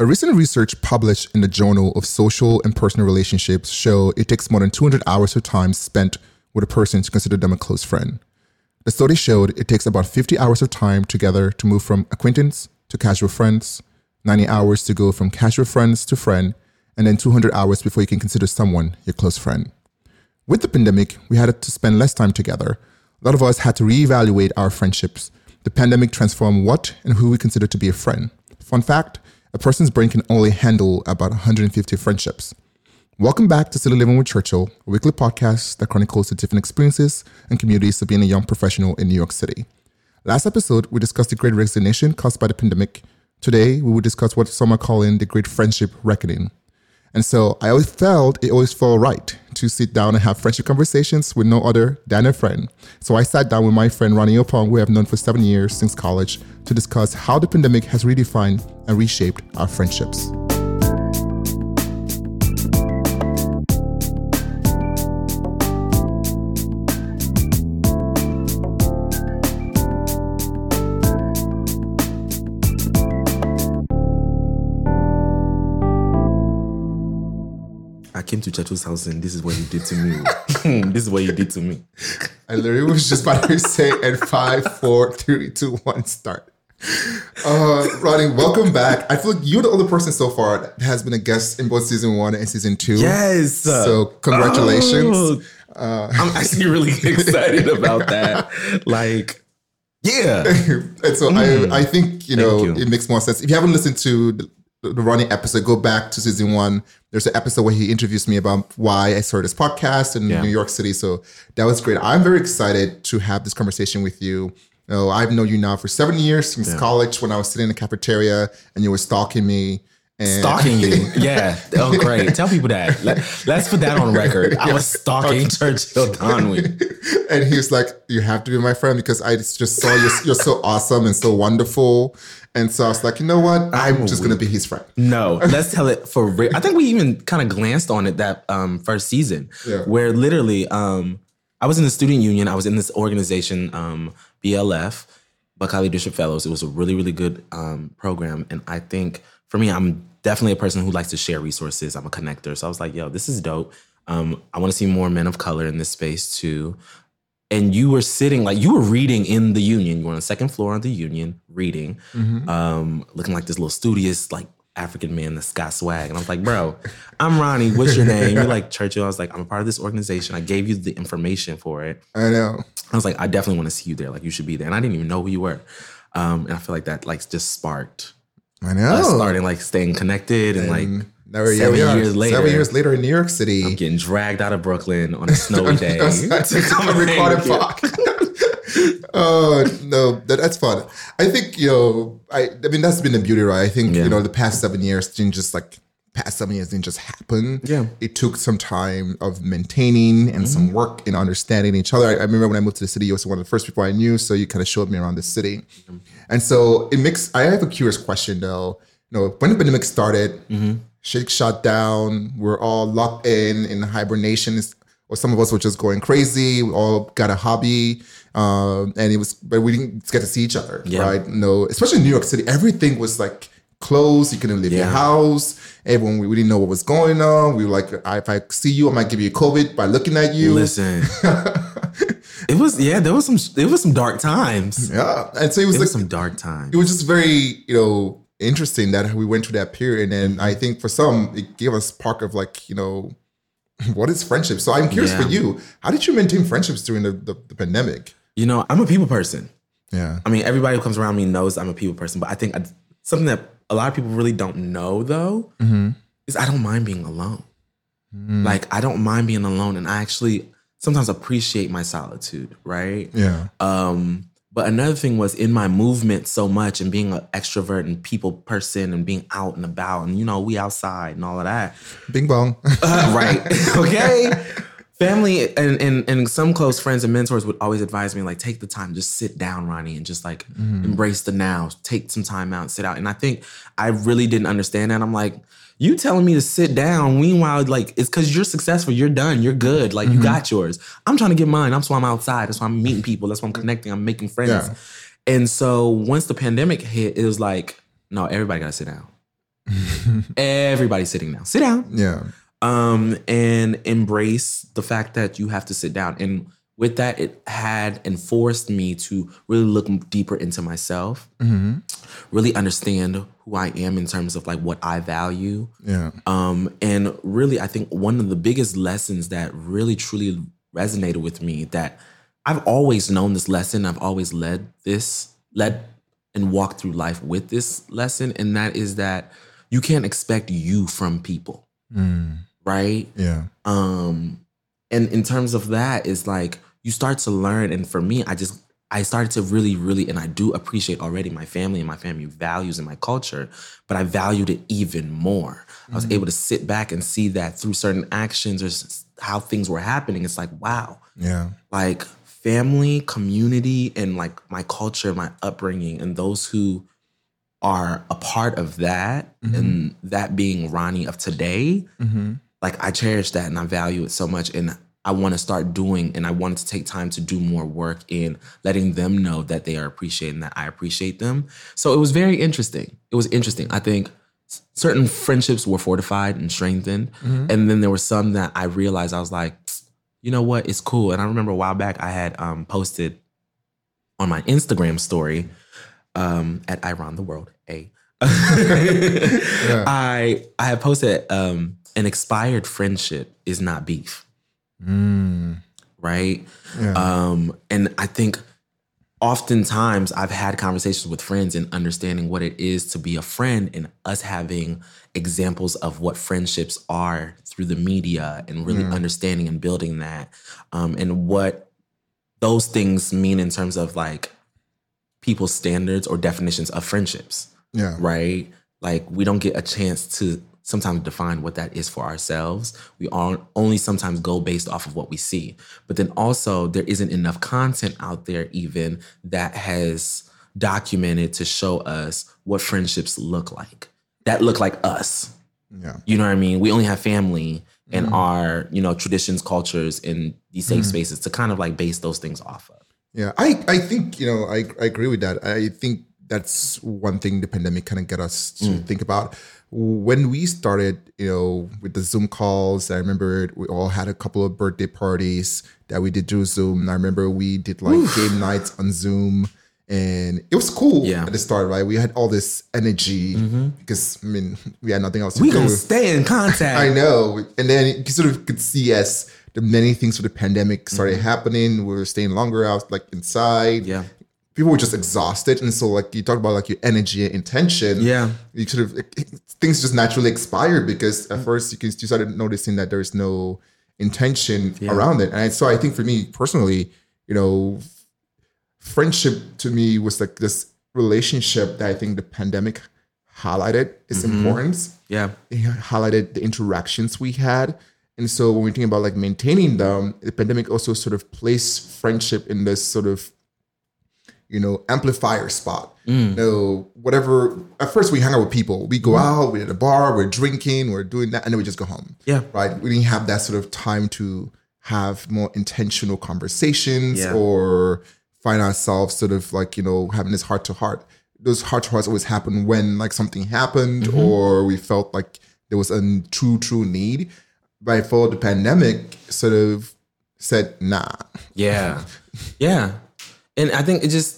A recent research published in the Journal of Social and Personal Relationships show it takes more than 200 hours of time spent with a person to consider them a close friend. The study showed it takes about 50 hours of time together to move from acquaintance to casual friends, 90 hours to go from casual friends to friend, and then 200 hours before you can consider someone your close friend. With the pandemic, we had to spend less time together. A lot of us had to reevaluate our friendships. The pandemic transformed what and who we consider to be a friend. Fun fact a person's brain can only handle about 150 friendships. Welcome back to City Living with Churchill, a weekly podcast that chronicles the different experiences and communities of being a young professional in New York City. Last episode, we discussed the great resignation caused by the pandemic. Today, we will discuss what some are calling the great friendship reckoning. And so I always felt it always felt right to sit down and have friendship conversations with no other than a friend. So I sat down with my friend Ronnie Opong, who I have known for seven years since college, to discuss how the pandemic has redefined and reshaped our friendships. Came to Churchill's house and this is what you did to me. this is what you did to me. I literally was just about to say at five, four, three, two, one, start. Uh, Ronnie, welcome back. I feel like you're the only person so far that has been a guest in both season one and season two. Yes. So congratulations. Oh, uh, I'm actually really excited about that. Like, yeah. and so mm. I, I think you know you. it makes more sense. If you haven't listened to the, the running episode, go back to season one. There's an episode where he interviews me about why I started this podcast in yeah. New York City. So that was great. I'm very excited to have this conversation with you. You know, I've known you now for seven years since yeah. college when I was sitting in the cafeteria and you were stalking me. And stalking you. Yeah. Oh, great. Tell people that. Let, us put that on record. I was stalking Churchill Donwee. and he was like, You have to be my friend because I just saw you. You're so awesome and so wonderful. And so I was like, you know what? I'm just going to be his friend. No, let's tell it for real. I think we even kind of glanced on it that um, first season, yeah. where literally um, I was in the student union. I was in this organization, um, BLF, Buckeye Leadership Fellows. It was a really, really good um, program. And I think for me, I'm definitely a person who likes to share resources. I'm a connector. So I was like, yo, this is dope. Um, I want to see more men of color in this space too and you were sitting like you were reading in the union. You were on the second floor of the union reading, mm-hmm. um, looking like this little studious like African man that's got swag. And I was like, bro, I'm Ronnie. What's your name? You're like Churchill. I was like, I'm a part of this organization. I gave you the information for it. I know. I was like, I definitely want to see you there. Like you should be there. And I didn't even know who you were. Um, and I feel like that like just sparked. I know. starting like staying connected and, and like Never, seven yeah, years later. Seven years later in New York City. I'm getting dragged out of Brooklyn on a snowy day to come and record oh no, that, that's fun. I think you know, I I mean that's been the beauty, right? I think yeah. you know the past seven years didn't just like past seven years didn't just happen. Yeah, it took some time of maintaining and mm-hmm. some work in understanding each other. I, I, remember when I moved to the city, you was one of the first people I knew, so you kind of showed me around the city, mm-hmm. and so it makes. I have a curious question though. You know, when the pandemic started. Mm-hmm shit shut down. We're all locked in in hibernation, or some of us were just going crazy. We all got a hobby, um, and it was, but we didn't get to see each other, yeah. right? No, especially in New York City, everything was like closed. You couldn't leave yeah. your house. Everyone, we, we, didn't know what was going on. We were like, if I see you, I might give you COVID by looking at you. Listen. it was yeah, there was some it was some dark times. Yeah, and so it was it like was some dark times. It was just very you know interesting that we went through that period. And I think for some, it gave us spark of like, you know, what is friendship? So I'm curious yeah. for you, how did you maintain friendships during the, the, the, pandemic? You know, I'm a people person. Yeah. I mean, everybody who comes around me knows I'm a people person, but I think I, something that a lot of people really don't know though mm-hmm. is I don't mind being alone. Mm. Like I don't mind being alone, and I actually sometimes appreciate my solitude. Right. Yeah. Um, but another thing was in my movement so much and being an extrovert and people person and being out and about and you know we outside and all of that. Bing bong. uh, right. okay. Family and, and and some close friends and mentors would always advise me like take the time, just sit down, Ronnie, and just like mm. embrace the now. Take some time out, sit out. And I think I really didn't understand that. I'm like, you telling me to sit down. Meanwhile, like it's because you're successful. You're done. You're good. Like mm-hmm. you got yours. I'm trying to get mine. That's why I'm outside. That's why I'm meeting people. That's why I'm connecting. I'm making friends. Yeah. And so once the pandemic hit, it was like, no, everybody got to sit down. Everybody sitting down. Sit down. Yeah. Um, and embrace the fact that you have to sit down. And with that, it had and forced me to really look deeper into myself, Mm-hmm. really understand who I am in terms of like what I value. Yeah. Um, and really, I think one of the biggest lessons that really truly resonated with me that I've always known this lesson, I've always led this, led and walked through life with this lesson, and that is that you can't expect you from people, Mm. Right? Yeah. Um, and in terms of that, is like you start to learn, and for me, I just I started to really, really, and I do appreciate already my family and my family values and my culture, but I valued it even more. I was able to sit back and see that through certain actions or how things were happening. It's like, wow, Yeah. like family, community, and like my culture, my upbringing, and those who are a part of that, and that being Ronnie of today, Mm-hmm. Like I cherish that and I value it so much. And I want to start doing, and I wanted to take time to do more work in letting them know that they are appreciating that I appreciate them. So it was very interesting. It was interesting. I think certain friendships were fortified and strengthened. And then there were some that I realized I was like, you know what, it's cool. And I remember a while back I had um, posted on my Instagram story um, at Iron the World, A. I I had posted um, an expired friendship is not beef, Mm. right? Yeah. Um, and I think oftentimes I've had conversations with friends and understanding what it is to be a friend and us having examples of what friendships are through the media and really understanding and building that um, and what those things mean in terms of like people's standards or definitions of friendships yeah. right? Like we don't get a chance to sometimes define what that is for ourselves. We are only sometimes go based off of what we see. But then also there isn't enough content out there even that has documented to show us what friendships look like. That look like us. Yeah. You know what I mean? We only have family and mm-hmm. our, you know, traditions, cultures, and these safe mm-hmm. spaces to kind of like base those things off of. Yeah, I, I think, you know, I, I agree with that. I think that's one thing the pandemic kind of get us to mm. think about. When we started, you know, with the Zoom calls, I remember we all had a couple of birthday parties that we did through Zoom. And I remember we did like game nights on Zoom. And it was cool Yeah. at the start, right? We had all this energy because, I mean, we had nothing else to We do. gonna stay in contact. I know. And then you sort of could see as the many things with the pandemic started Mm-hmm. happening. We were staying longer out, like inside. Yeah. People were just exhausted. And so, like, you talk about like your energy and intention. Yeah. You sort of, it- it- things just naturally expired because Mm. at first you, can, you started noticing that there's no intention around it. And so I think for me personally, you know, friendship to me was like this relationship that I think the pandemic highlighted its Mm-hmm. importance Yeah. it highlighted the interactions we had. And so when we think about like maintaining them, the pandemic also sort of placed friendship in this sort of, you know, amplifier spot. You know, whatever at first we hang out with people. We go out, we're at a bar, we're drinking, we're doing that, and then we just go home. Yeah. Right. We didn't have that sort of time to have more intentional conversations Yeah. or find ourselves sort of like, you know, having this heart to heart. Those heart to hearts always happen when like something happened Mm-hmm. or we felt like there was a true, true need. But for the pandemic, sort of said, nah. Yeah. Yeah. And I think it just,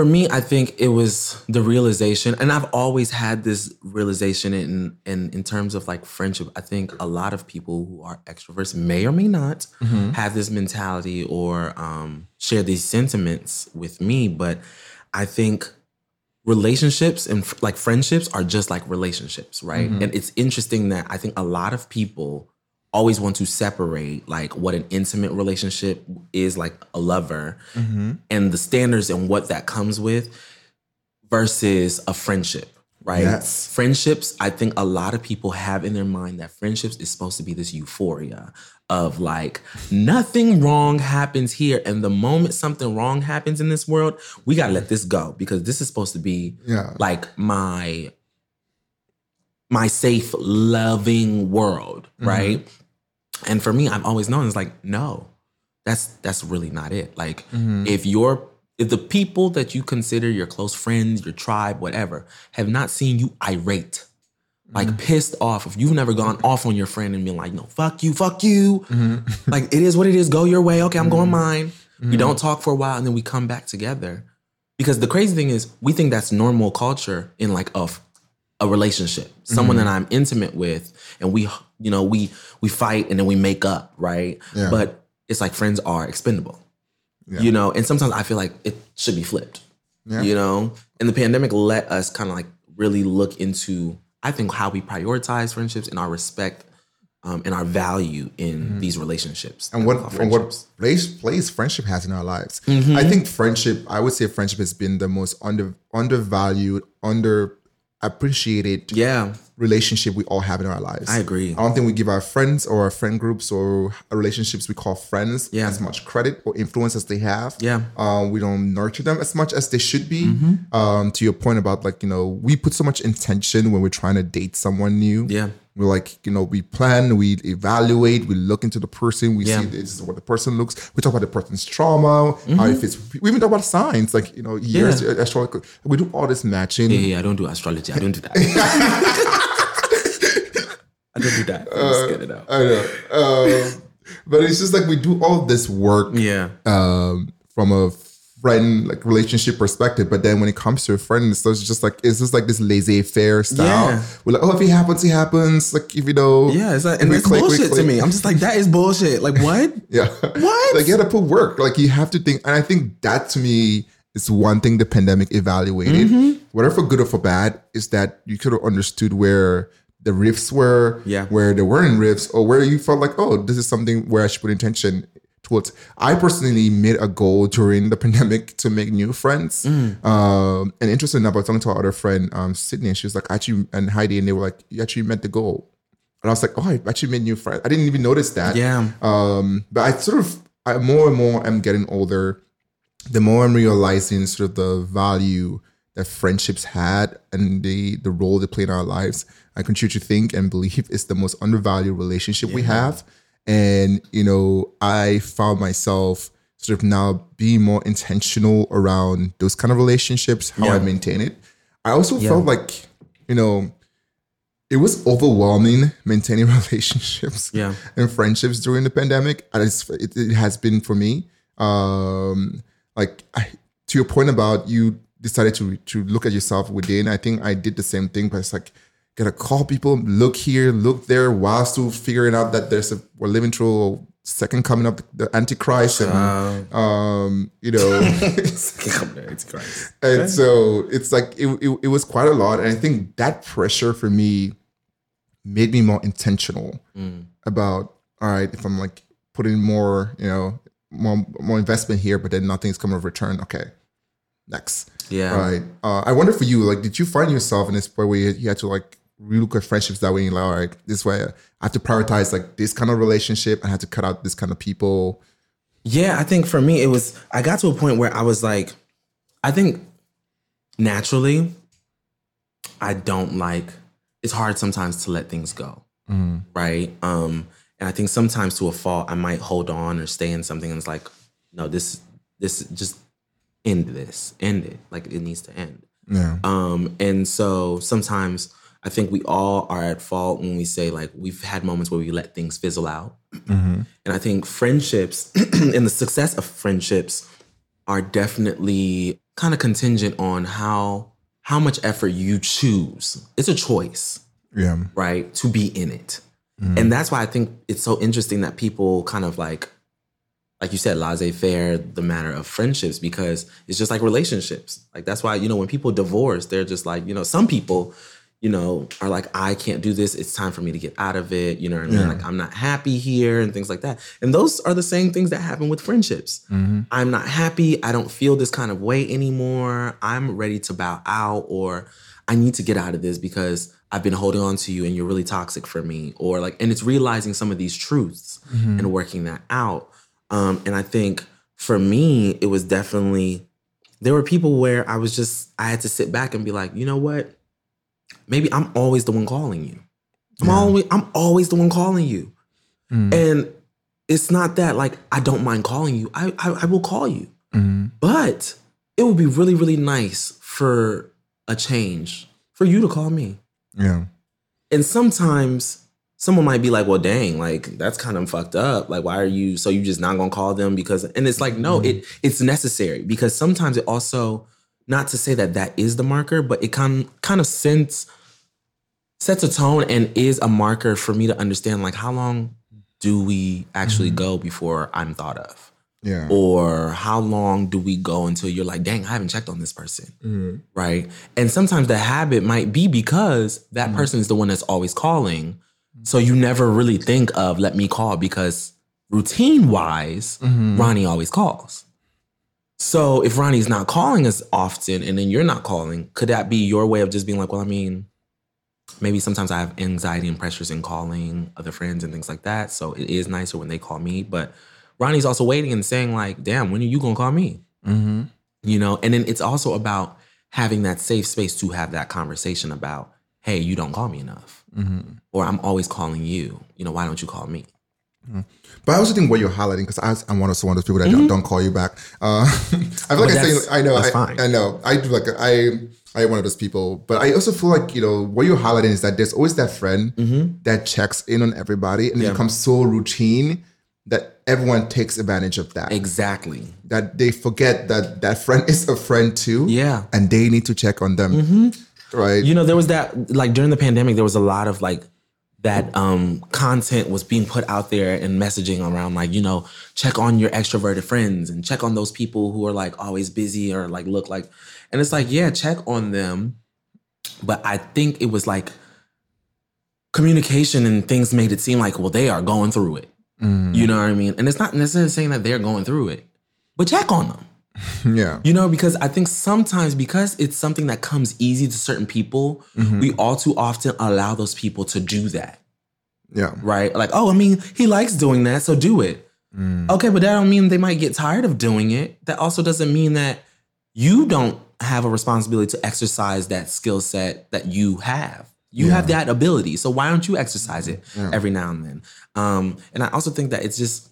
for me, I think it was the realization, and I've always had this realization in, in in terms of like friendship. I think a lot of people who are extroverts may or may not have this mentality or um, share these sentiments with me, but I think relationships and f- like friendships are just like relationships, right? And it's interesting that I think a lot of people always want to separate like what an intimate relationship is like a lover mm-hmm. and the standards and what that comes with versus a friendship right Yes. friendships i think a lot of people have in their mind that friendships is supposed to be this euphoria of like nothing wrong happens here and the moment something wrong happens in this world we got to let this go because this is supposed to be Yeah. like my my safe loving world right and for me i've always known it's like no that's that's really not it like if your if the people that you consider your close friends, your tribe, whatever, have not seen you irate, like mm-hmm. pissed off, if you've never gone off on your friend and been like, no, fuck you, fuck you, mm-hmm. like it is what it is, go your way, okay, I'm going mm-hmm. mine. We don't talk for a while and then we come back together. Because the crazy thing is, we think that's normal culture in like a, a relationship, someone that I'm intimate with, and we, you know, we we fight and then we make up, right? Yeah. But it's like friends are expendable. Yeah. You know, and sometimes I feel like it should be flipped. Yeah. You know, and the pandemic let us kind of like really look into, I think, how we prioritize friendships and our respect um, and our value in mm-hmm. these relationships and what and what place place friendship has in our lives. Mm-hmm. I think friendship. I would say friendship has been the most under undervalued, under appreciated yeah relationship we all have in our lives. I agree. I don't think we give our friends or our friend groups or relationships we call friends yeah. as much credit or influence as they have. Yeah. Um, we don't nurture them as much as they should be. Mm-hmm. Um, to your point about like, you know, we put so much intention when we're trying to date someone new. Yeah. We're like, you know, we plan, we evaluate, we look into the person, we yeah. see this is what the person looks. We talk about the person's trauma, mm-hmm. how it fits. We even talk about signs, like you know, years yeah. astrology. We do all this matching. Yeah, yeah, I don't do astrology. I don't do that. I don't do that. Uh, get it out. I know, um, but it's just like we do all this work. Yeah. Um, from a friend like relationship perspective. But then when it comes to a friend, so it's just like it's just like this laissez faire style. Yeah. We're like, oh, if it happens, it happens. Like if you know, yeah, it's like, and it's click, bullshit to me. I'm just like, that is bullshit. Like what? yeah, what? Like you got to put work. Like you have to think, and I think that to me is one thing the pandemic evaluated, mm-hmm. whether for good or for bad, is that you could have understood where the rifts were, yeah. where there weren't rifts, or where you felt like, oh, this is something where I should put intention towards. I personally made a goal during the pandemic to make new friends. Mm. Um, and interesting enough, I was talking to our other friend, um, Sydney, and she was like, actually, and Heidi, and they were like, you actually met the goal. And I was like, oh, I actually made new friends. I didn't even notice that. Yeah. Um, but I sort of, I, more and more I'm getting older, the more I'm realizing sort of the value that friendships had and the the role they play in our lives. I continue to think and believe it's the most undervalued relationship yeah. we have. And, you know, I found myself sort of now being more intentional around those kind of relationships, how yeah. I maintain it. I also yeah. felt like, you know, it was overwhelming maintaining relationships yeah. and friendships during the pandemic. And it, it, has been for me. Um, like I, to your point about you decided to to look at yourself within, I think I did the same thing, but it's like gotta call people, look here, look there, while still figuring out that there's a we're living through a second coming of the, Antichrist, and uh, um, you know, Antichrist. And so it's like it, it, it was quite a lot, and I think that pressure for me made me more intentional mm. about all right if I'm like putting more, you know, more more investment here, but then nothing's coming of return. Okay, next. Yeah. Right. Uh, I wonder for you, like, did you find yourself in this point where you, you had to like look at friendships that way. Like, all right, this way I have to prioritize like this kind of relationship. I have to cut out this kind of people. Yeah, I think for me it was. I got to a point where I was like, I think naturally, I don't like. It's hard sometimes to let things go, mm. right? Um, and I think sometimes to a fault, I might hold on or stay in something, and it's like, no, this, this, just end this, end it. Like it needs to end. Yeah. Um, and so sometimes I think we all are at fault when we say like we've had moments where we let things fizzle out. Mm-hmm. And I think friendships and the success of friendships are definitely kind of contingent on how how much effort you choose. It's a choice. Yeah. Right? To be in it. Mm-hmm. And that's why I think it's so interesting that people kind of like like you said, laissez faire the matter of friendships because it's just like relationships. Like that's why, you know, when people divorce, they're just like, you know, some people you know, are like, I can't do this. It's time for me to get out of it. You know what I mean? Yeah. Like, I'm not happy here and things like that. And those are the same things that happen with friendships. Mm-hmm. I'm not happy. I don't feel this kind of way anymore. I'm ready to bow out, or I need to get out of this because I've been holding on to you and you're really toxic for me. Or like, and it's realizing some of these truths mm-hmm. and working that out. Um, and I think for me, it was definitely, there were people where I was just, I had to sit back and be like, you know what? Maybe I'm always the one calling you. I'm yeah. always I'm always the one calling you. Mm. And it's not that like I don't mind calling you. I I, I will call you. Mm. But it would be really, really nice for a change for you to call me. Yeah. And sometimes someone might be like, well, dang, like that's kind of fucked up. Like, why are you so you just not gonna call them? Because and it's like, no, it it's necessary because sometimes it also not to say that that is the marker, but it kind kind of sends sets a tone and is a marker for me to understand like how long do we actually mm-hmm. go before I'm thought of? Yeah. Or how long do we go until you're like, dang, I haven't checked on this person? Mm-hmm. Right. And sometimes the habit might be because that mm-hmm. person is the one that's always calling. So you never really think of let me call because routine wise, Ronnie always calls. So if Ronnie's not calling as often and then you're not calling, could that be your way of just being like, well, I mean, maybe sometimes I have anxiety and pressures in calling other friends and things like that. So it is nicer when they call me. But Ronnie's also waiting and saying, like, damn, when are you gonna call me? Mm-hmm. You know, and then it's also about having that safe space to have that conversation about, hey, you don't call me enough. Mm-hmm. Or I'm always calling you. You know, why don't you call me? Mm-hmm. But I also think what you're highlighting, because I'm one of one of those people that don't, mm-hmm. don't call you back. Uh, I feel like oh, I say, I know, I. I know, I do like I, I am one of those people. But I also feel like you know what you're highlighting is that there's always that friend mm-hmm. that checks in on everybody, and it becomes so routine that everyone takes advantage of that. Exactly. That they forget that that friend is a friend too. Yeah. and they need to check on them. Right. You know, there was that like during the pandemic, there was a lot of like that um content was being put out there and messaging around like, you know, check on your extroverted friends and check on those people who are like always busy or like look like and it's like, yeah, check on them. But I think it was like communication and things made it seem like, well, they are going through it. You know what I mean? And it's not necessarily saying that they're going through it, but check on them. yeah. You know, because I think sometimes because it's something that comes easy to certain people, we all too often allow those people to do that, Yeah. right? Like, oh, I mean, he likes doing that, so do it. Okay, but that don't mean they might get tired of doing it. That also doesn't mean that you don't have a responsibility to exercise that skill set that you have. You have that ability, so why don't you exercise it every now and then? Um, and I also think that it's just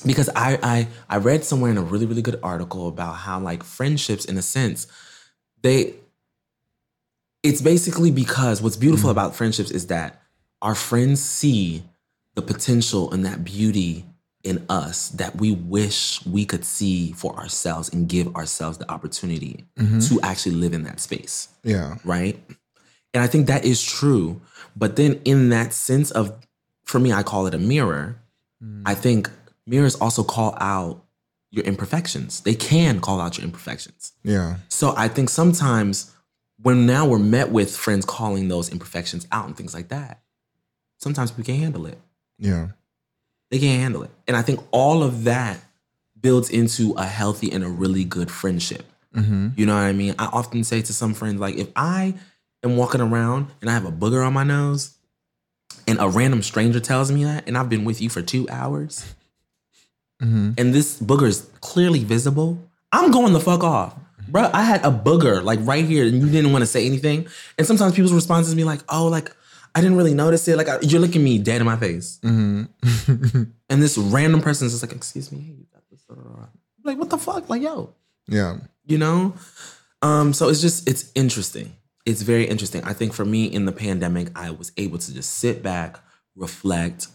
because I I I read somewhere in a really really good article about how like friendships in a sense they it's basically because what's beautiful mm. about friendships is that our friends see the potential and that beauty in us that we wish we could see for ourselves and give ourselves the opportunity mm-hmm. to actually live in that space Yeah. right? And I think that is true. But then, in that sense of, for me, I call it a mirror. Mm. I think mirrors also call out your imperfections. They can call out your imperfections. Yeah. So I think sometimes when now we're met with friends calling those imperfections out and things like that, sometimes we can't handle it. Yeah. They can't handle it. And I think all of that builds into a healthy and a really good friendship. Mm-hmm. You know what I mean? I often say to some friends, like, if I am walking around and I have a booger on my nose and a random stranger tells me that, and I've been with you for two hours, and this booger is clearly visible, I'm going the fuck off. Bro, I had a booger like right here and you didn't want to say anything. And sometimes people's responses be like, oh, like, I didn't really notice it. Like, I, you're looking me dead in my face. And this random person is just like, excuse me, hey, you got this. blah, blah, blah." Like, what the fuck? Like, yo, Yeah. you know? Um, so it's just, it's interesting. It's very interesting. I think for me in the pandemic, I was able to just sit back, reflect.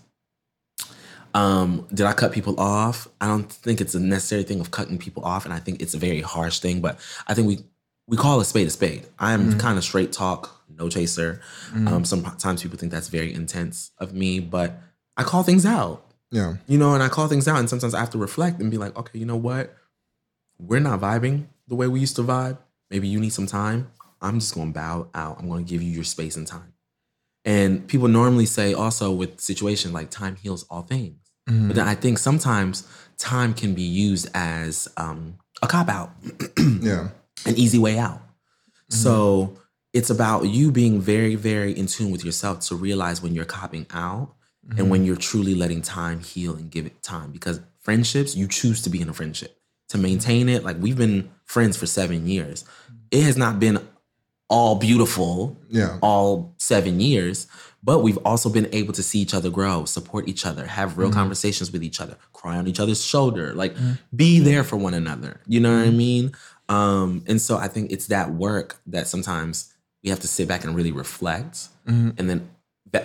Um, did I cut people off? I don't think it's a necessary thing of cutting people off, and I think it's a very harsh thing. But I think we we call a spade a spade. I'm kind of straight talk, no chaser. Um, sometimes people think that's very intense of me, but I call things out Yeah. you know, and I call things out, and sometimes I have to reflect and be like, okay, you know what? We're not vibing the way we used to vibe. Maybe you need some time. I'm just going to bow out. I'm going to give you your space and time. And people normally say also with situations like time heals all things. Mm-hmm. But then I think sometimes time can be used as um, a cop out Yeah. an easy way out. Mm-hmm. So it's about you being very, very in tune with yourself to realize when you're copping out and when mm-hmm. you're truly letting time heal and give it time. Because friendships, you choose to be in a friendship to maintain it. Like we've been friends for seven years. It has not been all beautiful Yeah. all seven years, but we've also been able to see each other grow, support each other, have real mm-hmm. conversations with each other, cry on each other's shoulder, like mm-hmm. be there for one another. You know what I mm-hmm. mean? Um, and so I think it's that work that sometimes we have to sit back and really reflect and then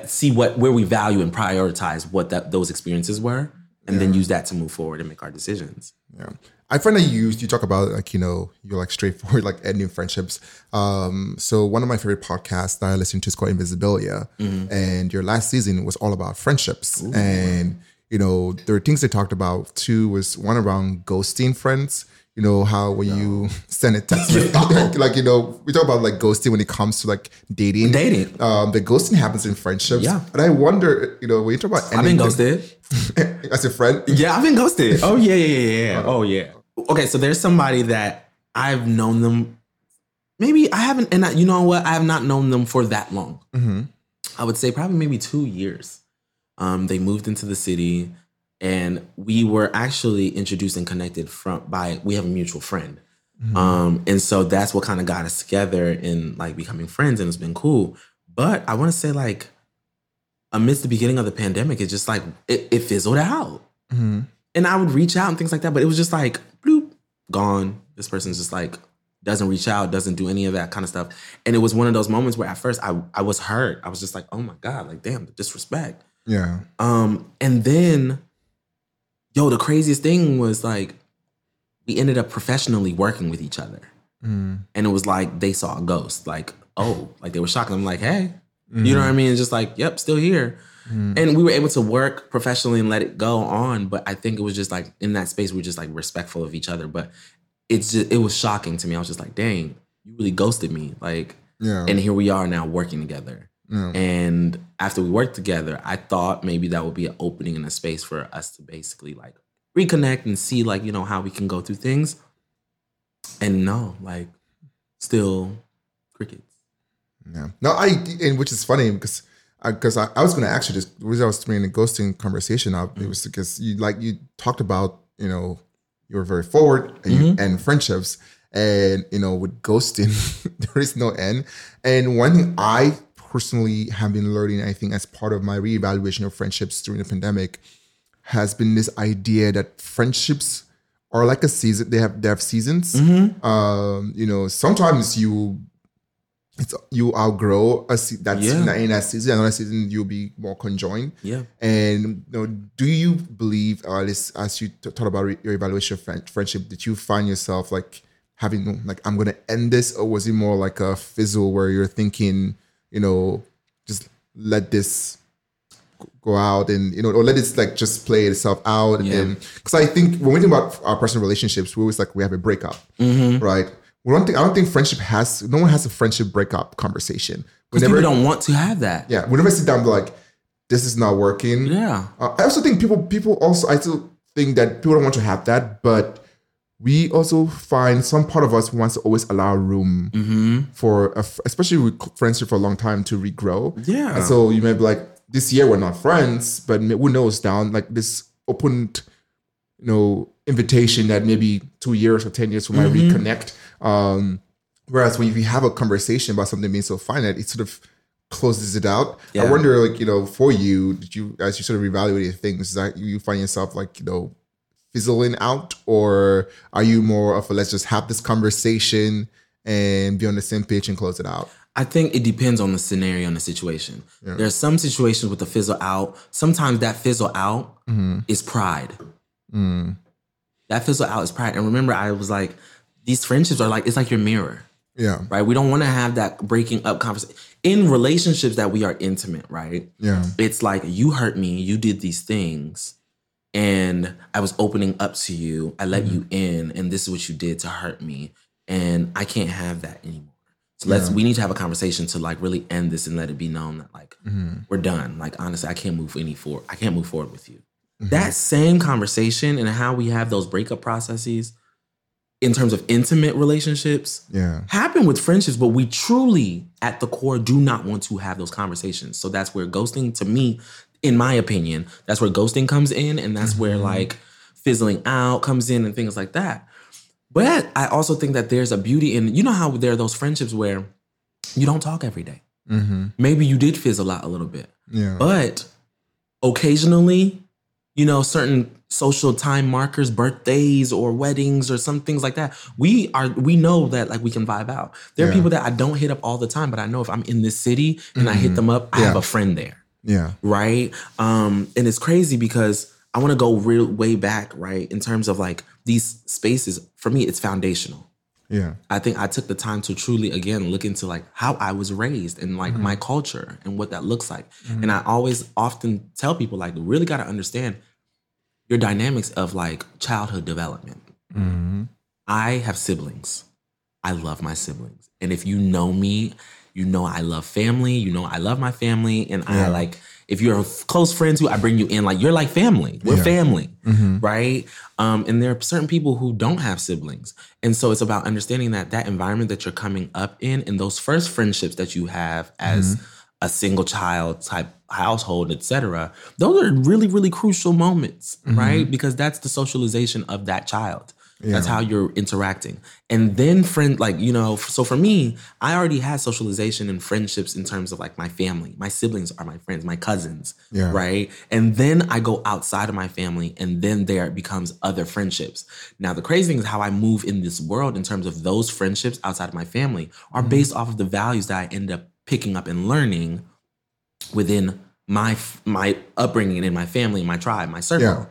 see what where we value and prioritize what that those experiences were and then use that to move forward and make our decisions. Yeah. I find that you you talk about like you know you're like straightforward like ending friendships. Um, so one of my favorite podcasts that I listen to is called Invisibilia, and your last season was all about friendships. And you know there were things they talked about too. Was one around ghosting friends. You know how when you send a text, like, like you know we talk about like ghosting when it comes to like dating. Dating. Um, the ghosting happens in friendships. Yeah. and I wonder, you know, when you talk about I've been ghosted. as a friend. Yeah, I've been ghosted. Oh yeah, yeah, yeah, yeah. Oh yeah. Okay, so there's somebody that I've known them. Maybe I haven't, and I, you know what? I have not known them for that long. Mm-hmm. I would say probably maybe two years. Um, they moved into the city, and we were actually introduced and connected from by we have a mutual friend. Um, and so that's what kind of got us together in like becoming friends, and it's been cool. But I want to say like amidst the beginning of the pandemic, it's just like it, it fizzled out Mm-hmm. And I would reach out and things like that, but it was just like bloop, gone. This person's just like doesn't reach out, doesn't do any of that kind of stuff. And it was one of those moments where at first I I was hurt. I was just like, oh my God, like damn, the disrespect. Yeah. Um, and then yo, the craziest thing was like we ended up professionally working with each other. Mm. And it was like they saw a ghost. Like, oh, like they were shocked. I'm like, hey, you know what I mean? It's just like, yep, still here. Mm. And we were able to work professionally and let it go on. But I think it was just like in that space, we were just like respectful of each other. But it's just it was shocking to me. I was just like, dang, you really ghosted me. Like, Yeah. and here we are now working together. Yeah. And after we worked together, I thought maybe that would be an opening in a space for us to basically like reconnect and see like, you know, how we can go through things. And no, like still crickets. Yeah. No, I and which is funny because because I, I, was going to actually just the reason I was bringing the ghosting conversation up it mm-hmm. was because you like you talked about you know you were very forward and, you, mm-hmm. and friendships and you know with ghosting there is no end. And one thing I personally have been learning I think as part of my reevaluation of friendships during the pandemic has been this idea that friendships are like a season they have they have seasons. Mm-hmm. Um you know sometimes you it's you outgrow a se- that Yeah. season in that season another season you'll be more conjoined Yeah. and you know, do you believe or at least as you t- thought about re- your evaluation of friend- friendship did you find yourself like having like i'm gonna end this or was it more like a fizzle where you're thinking you know just let this go out and you know or let it like just play itself out Yeah. then because i think when we think about our personal relationships we always like we have a breakup Mm-hmm. right we don't think i don't think friendship has no one has a friendship breakup conversation Whenever- people don't want to have that. yeah whenever I sit down and be like this is not working Yeah. uh, I also think people people also I still think that people don't want to have that, but we also find some part of us wants to always allow room Mm-hmm. for a especially with friendship for a long time to regrow. Yeah. And so you may be like, this year we're not friends, but who knows down like this open, you know, invitation that maybe two years or ten years we might Mm-hmm. reconnect. Um, whereas when you have a conversation about something being so finite, it sort of closes it out. I wonder, like you know, for you, did you as you sort of evaluated things, that you find yourself like you know fizzling out, or are you more of a let's just have this conversation and be on the same page and close it out? I think it depends on the scenario and the situation. There are some situations with the fizzle out. Sometimes that fizzle out is pride. That fizzle out is pride. And remember, I was like, these friendships are like, it's like your mirror, Yeah, right? We don't want to have that breaking up conversation. In relationships that we are intimate, right? yeah, It's like, you hurt me, you did these things, and I was opening up to you. I let mm-hmm. you in, and this is what you did to hurt me. And I can't have that anymore. So let's we need to have a conversation to like really end this and let it be known that like mm-hmm. we're done. Like honestly, I can't move any forward. I can't move forward with you. Mm-hmm. That same conversation and how we have those breakup processes in terms of intimate relationships yeah, happen with friendships, but we truly, at the core, do not want to have those conversations. So that's where ghosting, to me, in my opinion, that's where ghosting comes in, and that's where mm-hmm. like fizzling out comes in and things like that. But I also think that there's a beauty in, you know, how there are those friendships where you don't talk every day. Mm-hmm. Maybe you did fizzle out a little bit, yeah, but occasionally, you know, certain social time markers, birthdays or weddings or some things like that. We are we know that like we can vibe out. There are people that I don't hit up all the time, but I know if I'm in this city and I hit them up, I have Mm-hmm. A friend there Yeah. right? Um, and it's crazy because I want to go real way back, right? In terms of like these spaces, for me, it's foundational. Yeah. I think I took the time to truly again look into like how I was raised and like my culture and what that looks like. And I always often tell people like really got to understand your dynamics of like childhood development. I have siblings. I love my siblings. And if you know me, you know I love family, you know I love my family and I like if you're close friend to, I bring you in like you're like family. We're Yeah. family Mm-hmm. right? Um, and there are certain people who don't have siblings, and so it's about understanding that that environment that you're coming up in, and those first friendships that you have as Mm-hmm. A single child type household, etc. Those are really, really crucial moments, mm-hmm. right? Because that's the socialization of that child. That's how you're interacting. And then friend like, you know, so for me, I already had socialization and friendships in terms of like my family. My siblings are my friends, my cousins, Yeah. right? And then I go outside of my family and then there becomes other friendships. Now the crazy thing is how I move in this world in terms of those friendships outside of my family are mm-hmm. based off of the values that I end up picking up and learning within my my upbringing in my family, my tribe, my circle. Yeah.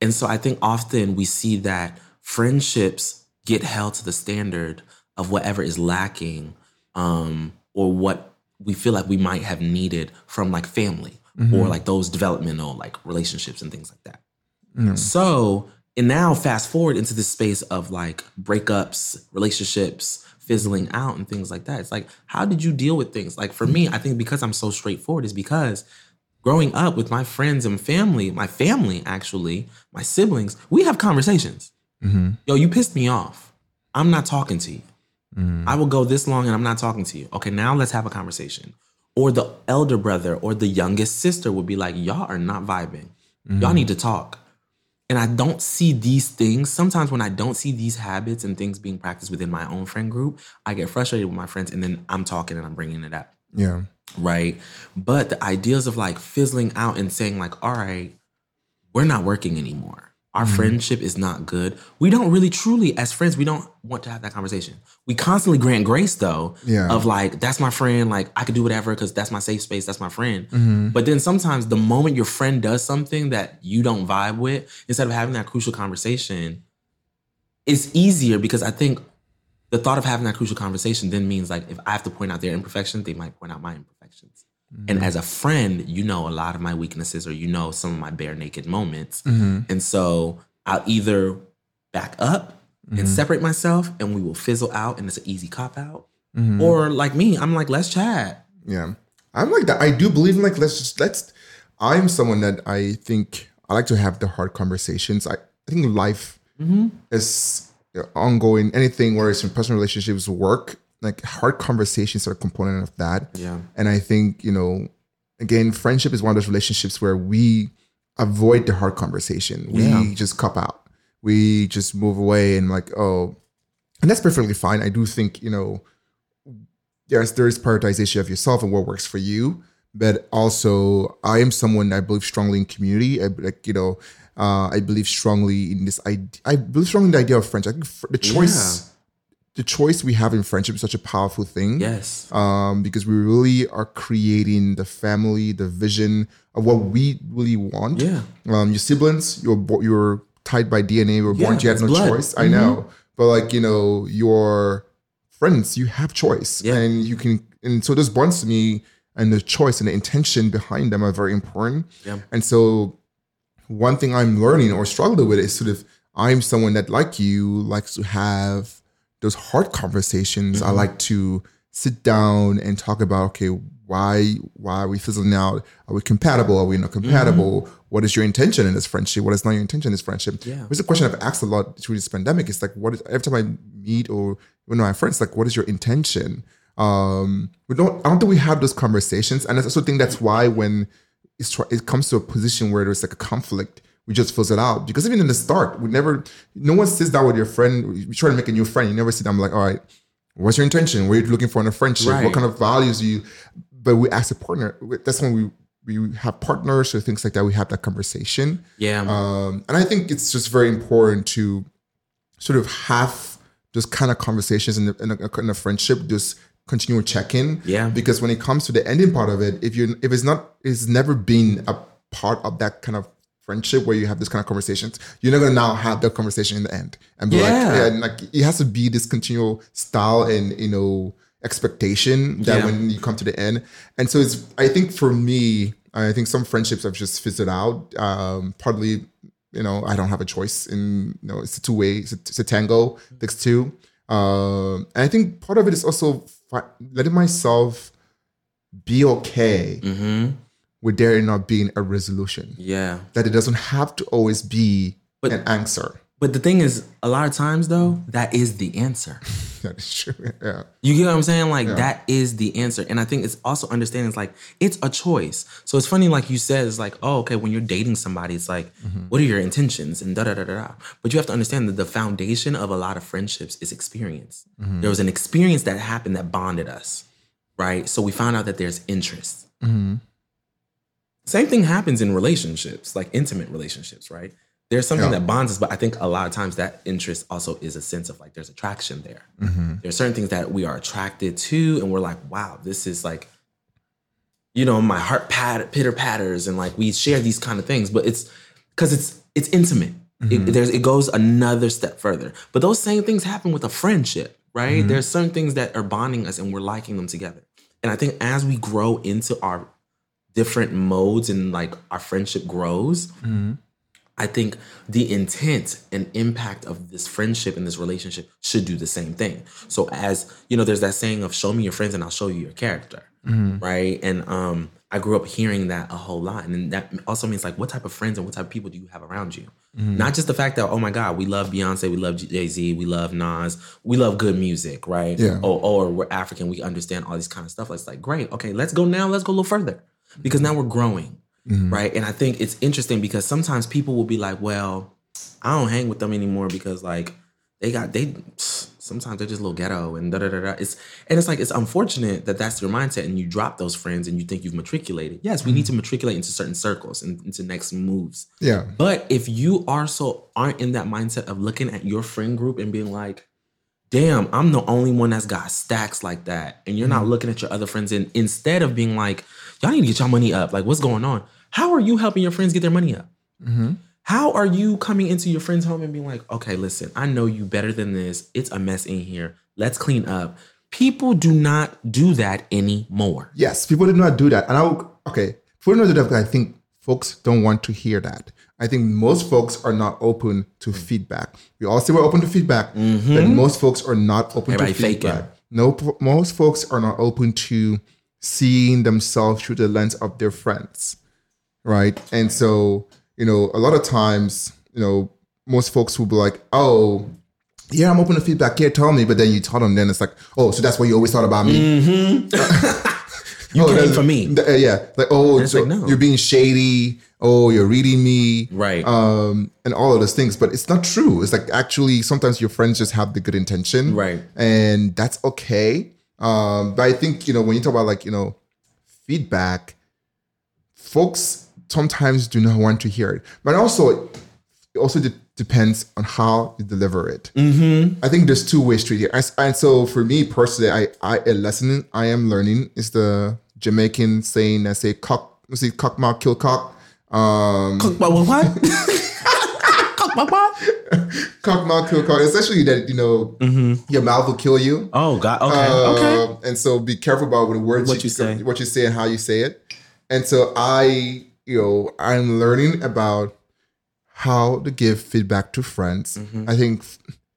And so I think often we see that friendships get held to the standard of whatever is lacking um, or what we feel like we might have needed from like family or like those developmental like relationships and things like that. So, and now fast forward into this space of like breakups, relationships, fizzling out, and things like that. It's like, how did you deal with things? Like for me, I think because I'm so straightforward is because growing up with my friends and family, my family actually, my siblings, we have conversations. Mm-hmm. Yo, you pissed me off. I'm not talking to you. Mm-hmm. I will go this long and I'm not talking to you. Okay, now let's have a conversation. Or the elder brother or the youngest sister would be like, y'all are not vibing. Y'all mm-hmm. need to talk. And I don't see these things. Sometimes when I don't see these habits and things being practiced within my own friend group, I get frustrated with my friends and then I'm talking and I'm bringing it up Yeah. right? But the ideas of like fizzling out and saying like, all right, we're not working anymore. Our Mm-hmm. friendship is not good. We don't really truly, as friends, we don't want to have that conversation. We constantly grant grace though, Yeah. of like, that's my friend, like I could do whatever because that's my safe space, that's my friend. Mm-hmm. But then sometimes the moment your friend does something that you don't vibe with, instead of having that crucial conversation, it's easier because I think the thought of having that crucial conversation then means like if I have to point out their imperfections, they might point out my imperfections. And mm-hmm. as a friend, you know a lot of my weaknesses or you know some of my bare naked moments. Mm-hmm. And so I'll either back up and mm-hmm. separate myself and we will fizzle out and it's an easy cop out. Or like me, I'm like, let's chat. Yeah. I'm like that. I do believe in like let's just let's I'm someone that I think I like to have the hard conversations. I, I think life is ongoing, anything where it's in personal relationships, work, like hard conversations are a component of that. Yeah. And I think, you know, again, friendship is one of those relationships where we avoid the hard conversation. We Yeah. just cup out. We just move away and like, oh, and that's perfectly fine. I do think, you know, there's there is prioritization of yourself and what works for you. But also, I am someone I believe strongly in community. I like, you know, uh, I believe strongly in this. I I believe strongly in the idea of friendship. I think the choice, the choice we have in friendship is such a powerful thing Yes. um, because we really are creating the family, the vision of what we really want. Yeah. Um, your siblings, you're bo- you're tied by DNA. You were born, Yeah, you had no blood. choice. I know, but like you know, your friends, you have choice, Yeah. and you can. And so those bonds to me, and the choice and the intention behind them are very important. Yeah. And so, one thing I'm learning or struggling with is sort of I'm someone that, like you, likes to have those hard conversations. I like to sit down and talk about okay, why why are we fizzling out? Are we compatible? Are we not compatible? What is your intention in this friendship? What is not your intention in this friendship? Yeah. It's a question I've asked a lot through this pandemic. It's like, what is every time I meet or when my friends, like, what is your intention? Um, we don't. I don't think we have those conversations, and I also think that's why when it's it comes to a position where there's like a conflict, we just fills it out because even in the start, we never. No one sits down with your friend. You try to make a new friend. You never sit down like, all right, what's your intention? What are you looking for in a friendship? Right. What kind of values do you? But we ask a partner. That's when we we have partners or things like that, we have that conversation. Yeah. Um, and I think it's just very important to sort of have those kind of conversations in, the, in, a, in a friendship, just continue check in. Yeah. Because when it comes to the ending part of it, if you if it's not, it's never been a part of that kind of friendship where you have this kind of conversations, you're not gonna now have that conversation in the end and be Yeah. like, yeah, and like it has to be this continual style and you know expectation that Yeah. when you come to the end. And so it's I think for me, I think some friendships have just fizzled out. Um, partly, you know, I don't have a choice in you know, it's a two way, it's a, it's a tango, takes two. Um, and I think part of it is also fi- letting myself be okay mm-hmm. With there not being a resolution. Yeah. That it doesn't have to always be But- an answer. But the thing is, a lot of times though, that is the answer. That is true. Yeah. You get what I'm saying? Like that is the answer. And I think it's also understanding it's like it's a choice. So it's funny, like you said, it's like, oh, okay, when you're dating somebody, it's like, mm-hmm. what are your intentions? And da da da da da. But you have to understand that the foundation of a lot of friendships is experience. Mm-hmm. There was an experience that happened that bonded us, right? So we found out that there's interest. Mm-hmm. Same thing happens in relationships, like intimate relationships, right? There's something Yeah. that bonds us, but I think a lot of times that interest also is a sense of like there's attraction there. Mm-hmm. There's certain things that we are attracted to, and we're like, wow, this is like, you know, my heart pat pitter patters, and like we share these kind of things, but it's because it's it's intimate. It, mm-hmm. there's it goes another step further. But those same things happen with a friendship, right? Mm-hmm. There's certain things that are bonding us, and we're liking them together. And I think as we grow into our different modes and like our friendship grows, mm-hmm. I think the intent and impact of this friendship and this relationship should do the same thing. So as you know, there's that saying of "show me your friends and I'll show you your character," mm-hmm. right? And um, I grew up hearing that a whole lot, and that also means like, what type of friends and what type of people do you have around you? Mm-hmm. Not just the fact that oh my God, we love Beyonce, we love Jay Z, we love Nas, we love good music, right? Yeah. Or, or we're African, we understand all these kind of stuff. It's like great, okay, let's go now. Let's go a little further because now mm-hmm. we're growing mm-hmm. right? And I think it's interesting because sometimes people will be like, "Well, I don't hang with them anymore because like they got they sometimes they're just a little ghetto and da da da da." It's and it's like it's unfortunate that that's your mindset and you drop those friends and you think you've matriculated. Yes, we need mm-hmm. to matriculate into certain circles and into next moves. Yeah. But if you also aren't in that mindset of looking at your friend group and being like, damn, I'm the only one that's got stacks like that. And you're not looking at your other friends and instead of being like, y'all need to get your money up. Like, what's going on? How are you helping your friends get their money up? Mm-hmm. How are you coming into your friend's home and being like, okay, listen, I know you better than this. It's a mess in here. Let's clean up. People do not do that anymore. Yes, people did not do that. And I would, okay, people not do that because I think folks don't want to hear that. I think most folks are not open to mm. feedback. We all say we're open to feedback, but mm-hmm. most folks are not open Everybody to faking. feedback. No, most folks are not open to seeing themselves through the lens of their friends, right? And so, you know, a lot of times, you know, most folks will be like, "Oh, yeah, I'm open to feedback. Yeah, tell me." But then you tell them, then it's like, "Oh, so that's what you always thought about me." Mm-hmm. You Oh, came for me. th- uh, yeah, like oh, so like, no. you're being shady. Oh, you're reading me, Right. Um, and all of those things, but it's not true. It's like actually sometimes your friends just have the good intention, Right. And that's okay. Um, but I think you know when you talk about like you know feedback, folks sometimes do not want to hear it, but also it also de- depends on how you deliver it. I think there's two ways to it here. And, and so for me personally, I, I a lesson I am learning is the Jamaican saying that say cock, let's see, cock mark, kill cock. Um, Cook my what? what? Cook what? cock mark, kill cock. Essentially that, you know, your mouth will kill you. Oh God. Okay. okay. Um, And so be careful about the words What you say. what you say and how you say it. And so I, you know, I'm learning about how to give feedback to friends. Mm-hmm. I think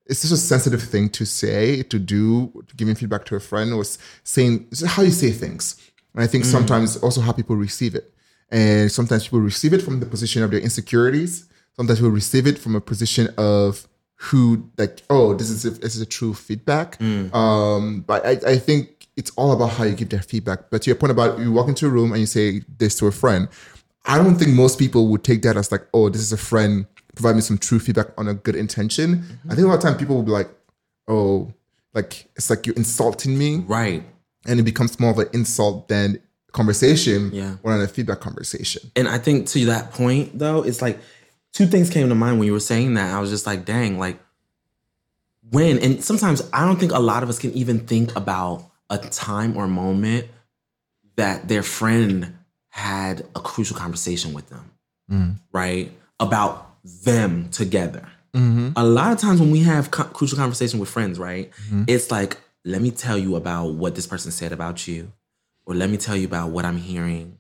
it's just a sensitive thing to say, to do, giving feedback to a friend or saying how you say things. And I think Mm. sometimes also how people receive it. And sometimes people receive it from the position of their insecurities. Sometimes people receive it from a position of who like, oh, this is a, this is a true feedback. Mm. Um, but I, I think it's all about how you give that feedback. But to your point about you walk into a room and you say this to a friend, I don't think most people would take that as like, oh, this is a friend provide me some true feedback on a good intention. I think a lot of time people will be like, oh, like it's like you're insulting me, Right. and it becomes more of an insult than conversation Yeah. or on a feedback conversation. And I think to that point though, it's like two things came to mind when you were saying that. I was just like, dang, like when and sometimes I don't think a lot of us can even think about a time or moment that their friend had a crucial conversation with them, mm-hmm. right? About them together. Mm-hmm. A lot of times when we have co- crucial conversation with friends, right? Mm-hmm. It's like, let me tell you about what this person said about you, or let me tell you about what I'm hearing,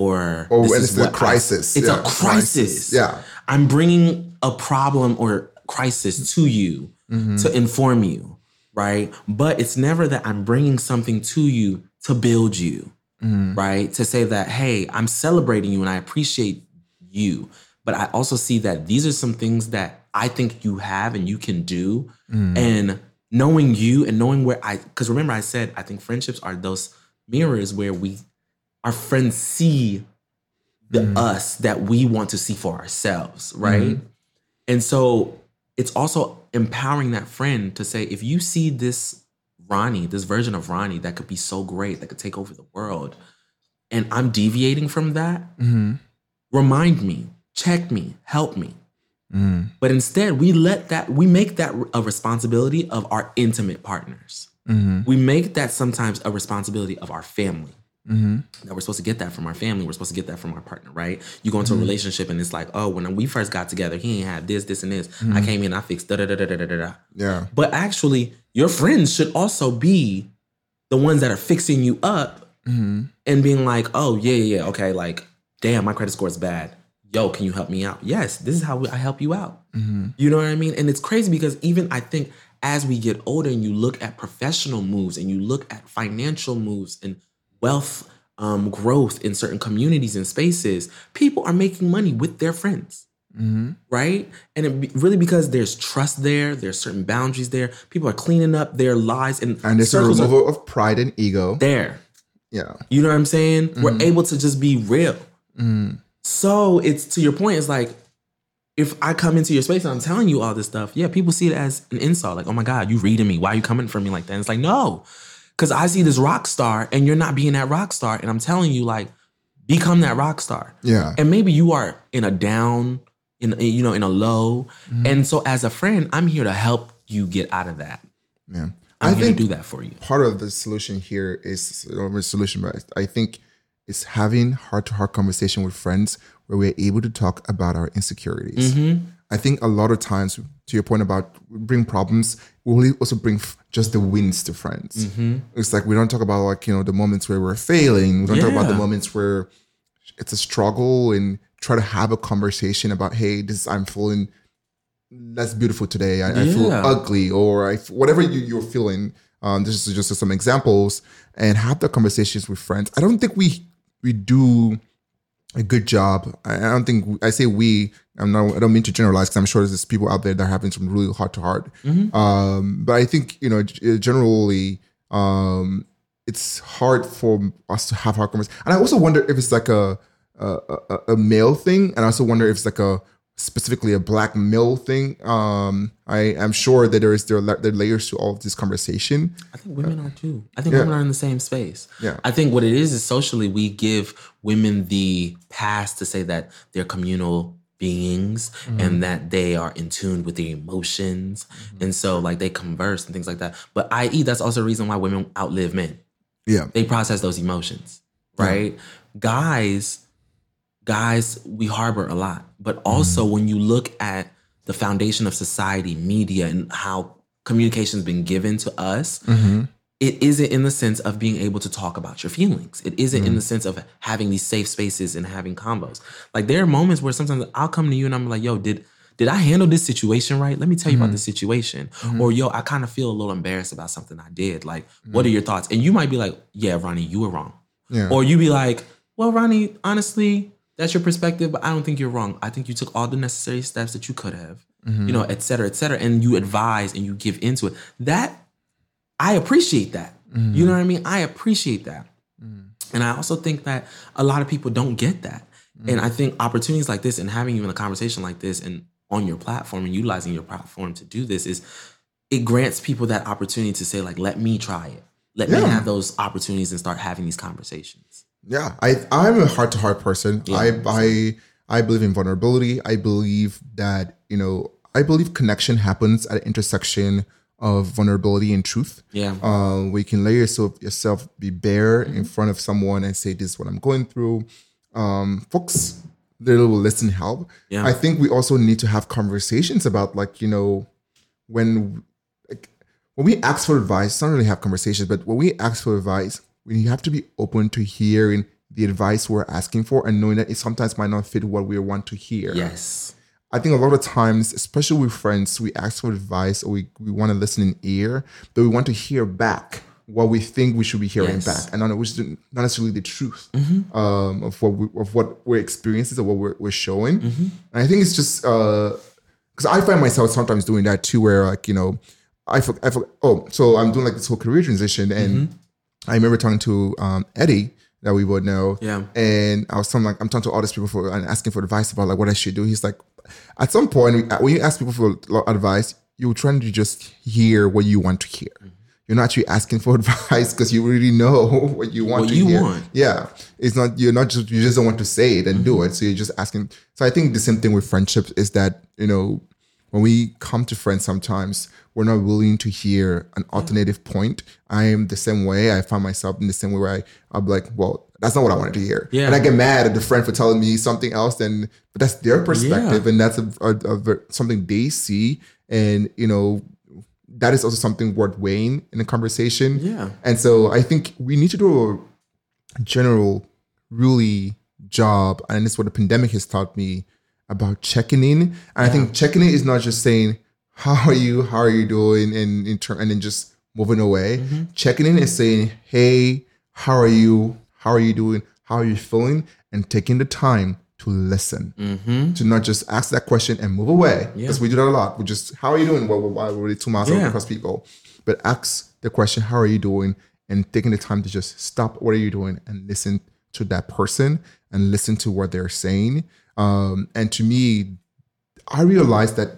or oh, when is it's a what I- crisis. it's Yeah, a crisis. Yeah. I'm bringing a problem or crisis to you mm-hmm. to inform you, right? But it's never that I'm bringing something to you to build you, mm-hmm. right? To say that, hey, I'm celebrating you and I appreciate you. But I also see that these are some things that I think you have and you can do. Mm. And knowing you and knowing where I, because remember, I said, I think friendships are those mirrors where we, our friends see the mm-hmm. us that we want to see for ourselves, mm-hmm. right? And so it's also empowering that friend to say, if you see this Ronnie, this version of Ronnie that could be so great, that could take over the world, and I'm deviating from that, mm-hmm. remind me, check me, help me. But instead, we let that, we make that a responsibility of our intimate partners. We make that sometimes a responsibility of our family. Mm-hmm. That we're supposed to get that from our family. We're supposed to get that from our partner, right? You go into a mm-hmm. relationship and it's like, oh, when we first got together, he ain't have this, this, and this. I mm-hmm. came in, I fixed da da da da da da da. da. Yeah. But actually, your friends should also be the ones that are fixing you up and being like, oh, yeah, yeah, yeah, okay, like, damn, my credit score is bad. Yo, can you help me out? Yes, this is how I help you out. You know what I mean? And it's crazy because even I think as we get older and you look at professional moves and you look at financial moves and wealth um, growth in certain communities and spaces, people are making money with their friends mm-hmm. right? And it really because there's trust there, there's certain boundaries there. People are cleaning up their lives and, And there's a removal of pride and ego. there. Yeah. You know what I'm saying? We're mm-hmm. able to just be real. Mm. So it's to your point. It's like if I come into your space and I'm telling you all this stuff, yeah, people see it as an insult. Like, oh my god, you reading me? Why are you coming for me like that? And it's like no, because I see this rock star and you're not being that rock star, and I'm telling you like, become that rock star. Yeah. And maybe you are in a down, in you know, in a low. And so as a friend, I'm here to help you get out of that. Yeah. I'm I here think to do that for you. part of the solution here is or solution, but I think it's having heart to heart conversation with friends where we're able to talk about our insecurities. Mm-hmm. I think a lot of times, to your point about bring problems, we will also bring f- just the wins to friends. Mm-hmm. It's like we don't talk about like you know the moments where we're failing. We don't talk about the moments where it's a struggle and try to have a conversation about hey, this I'm feeling less beautiful today. I, I feel ugly, or I f- whatever you, you're feeling. Um, this is just some examples, and have the conversations with friends. I don't think we we do a good job. I, I don't think I say we. I'm not. I don't mean to generalize because I'm sure there's people out there that are having some really hard to heart. Um, but I think you know generally um, it's hard for us to have hard conversations. And I also wonder if it's like a a, a a male thing, and I also wonder if it's like a specifically a black male thing. Um, I am sure that there is there are, there are layers to all of this conversation. I think women are too. I think Yeah. women are in the same space. Yeah. I think what it is is socially we give women the pass to say that they're communal beings Mm-hmm. and that they are in tune with their emotions. And so like they converse and things like that. But i.e. that's also a reason why women outlive men. Yeah, They process those emotions. Right? Guys, guys, we harbor a lot. But mm-hmm. also when you look at the foundation of society, media, and how communication's been given to us, mm-hmm. it isn't in the sense of being able to talk about your feelings. It isn't in mm-hmm. the sense of having these safe spaces and having combos. Like there are moments where sometimes I'll come to you and I'm like, yo, did did I handle this situation right? Let me tell you about this situation. Or yo, I kind of feel a little embarrassed about something I did. Like, what are your thoughts? And you might be like, yeah, Ronnie, you were wrong. Yeah. Or you be like, well, Ronnie, honestly, that's your perspective, but I don't think you're wrong. I think you took all the necessary steps that you could have, you mm-hmm. know, et cetera, et cetera. And you advise and you give into it. That I appreciate that. Mm-hmm. You know what I mean? I appreciate that. Mm-hmm. And I also think that a lot of people don't get that. And I think opportunities like this and having even a conversation like this and on your platform and utilizing your platform to do this is it grants people that opportunity to say, like, let me try it. Let me have those opportunities and start having these conversations. Yeah, I I'm a heart to heart person. Yeah. I I I believe in vulnerability. I believe that you know I believe connection happens at the intersection of vulnerability and truth. Yeah. uh, where you can let yourself yourself be bare Mm-hmm. in front of someone and say, "This is what I'm going through." Um, folks, they will listen, help. Yeah. I think we also need to have conversations about, like, you know, when like when we ask for advice, not really have conversations, but when we ask for advice, we have to be open to hearing the advice we're asking for and knowing that it sometimes might not fit what we want to hear. Yes. I think a lot of times, especially with friends, we ask for advice or we, we want to listen in ear, but we want to hear back what we think we should be hearing Yes. back, and not which not necessarily the truth mm-hmm. um, of what we, of what we're experiencing or what we're, we're showing. Mm-hmm. And I think it's just uh, because I find myself sometimes doing that too, where like you know, I for, I for, oh, so I'm doing like this whole career transition, and mm-hmm. I remember talking to um, Eddie that we would know, Yeah. and I was talking like I'm talking to all these people for and asking for advice about like what I should do. He's like, at some point when you ask people for advice, you're trying to just hear what you want to hear. You're not actually asking for advice because you really know what you want What to you hear. want. Yeah, it's not you're not just you just don't want to say it and do it. So you're just asking. So I think the same thing with friendships is that you know when we come to friends, sometimes we're not willing to hear an alternative point. I am the same way. I find myself in the same way where I, I'm like, well, that's not what I wanted to hear. Yeah. And I get mad at the friend for telling me something else. Then, but that's their perspective, and that's a, a, a ver- something they see, and you know, that is also something worth weighing in a conversation. Yeah. And so I think we need to do a general, really job, and this is what the pandemic has taught me about checking in. And I think checking in is not just saying, "How are you? How are you doing?" and in turn, and then just moving away. Checking in and saying, "Hey, how are you? How are you doing? How are you feeling?" and taking the time to listen, to not just ask that question and move away, because we do that a lot. We just, "How are you doing?" Well, why we're really two miles Yeah. across people, but ask the question, "How are you doing?" and taking the time to just stop. What are you doing? And listen to that person and listen to what they're saying. Um, and to me, I realized that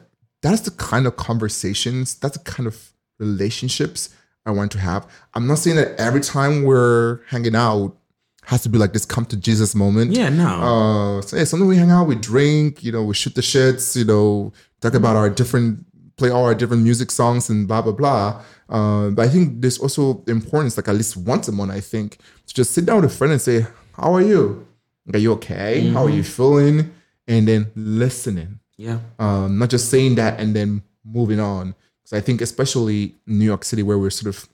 that's the kind of conversations, that's the kind of relationships I want to have. I'm not saying that every time we're hanging out has to be like this come to Jesus moment. Yeah, no. Uh, so yeah, sometimes we hang out, we drink, you know, we shoot the shits, you know, talk about our different, play all our different music songs and blah blah blah. Uh, but I think there's also importance, like at least once a month, I think, to just sit down with a friend and say, "How are you? Are you okay? How are you feeling?" And then listening yeah. um, not just saying that and then moving on. Because I think, especially in New York City, where we're sort of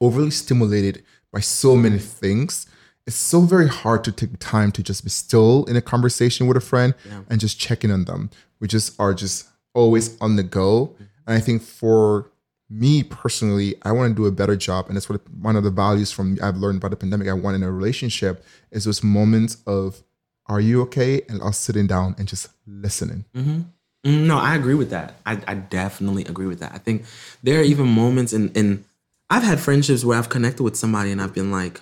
overly stimulated by so many things, it's so very hard to take time to just be still in a conversation with a friend and just checking on them. We just are just always on the go. And I think for me personally, I want to do a better job. And that's what one of the values from I've learned about the pandemic I want in a relationship is those moments of are you okay? And us sitting down and just listening. Mm-hmm. Mm, No, I agree with that. I, I definitely agree with that. I think there are even moments in, in I've had friendships where I've connected with somebody and I've been like,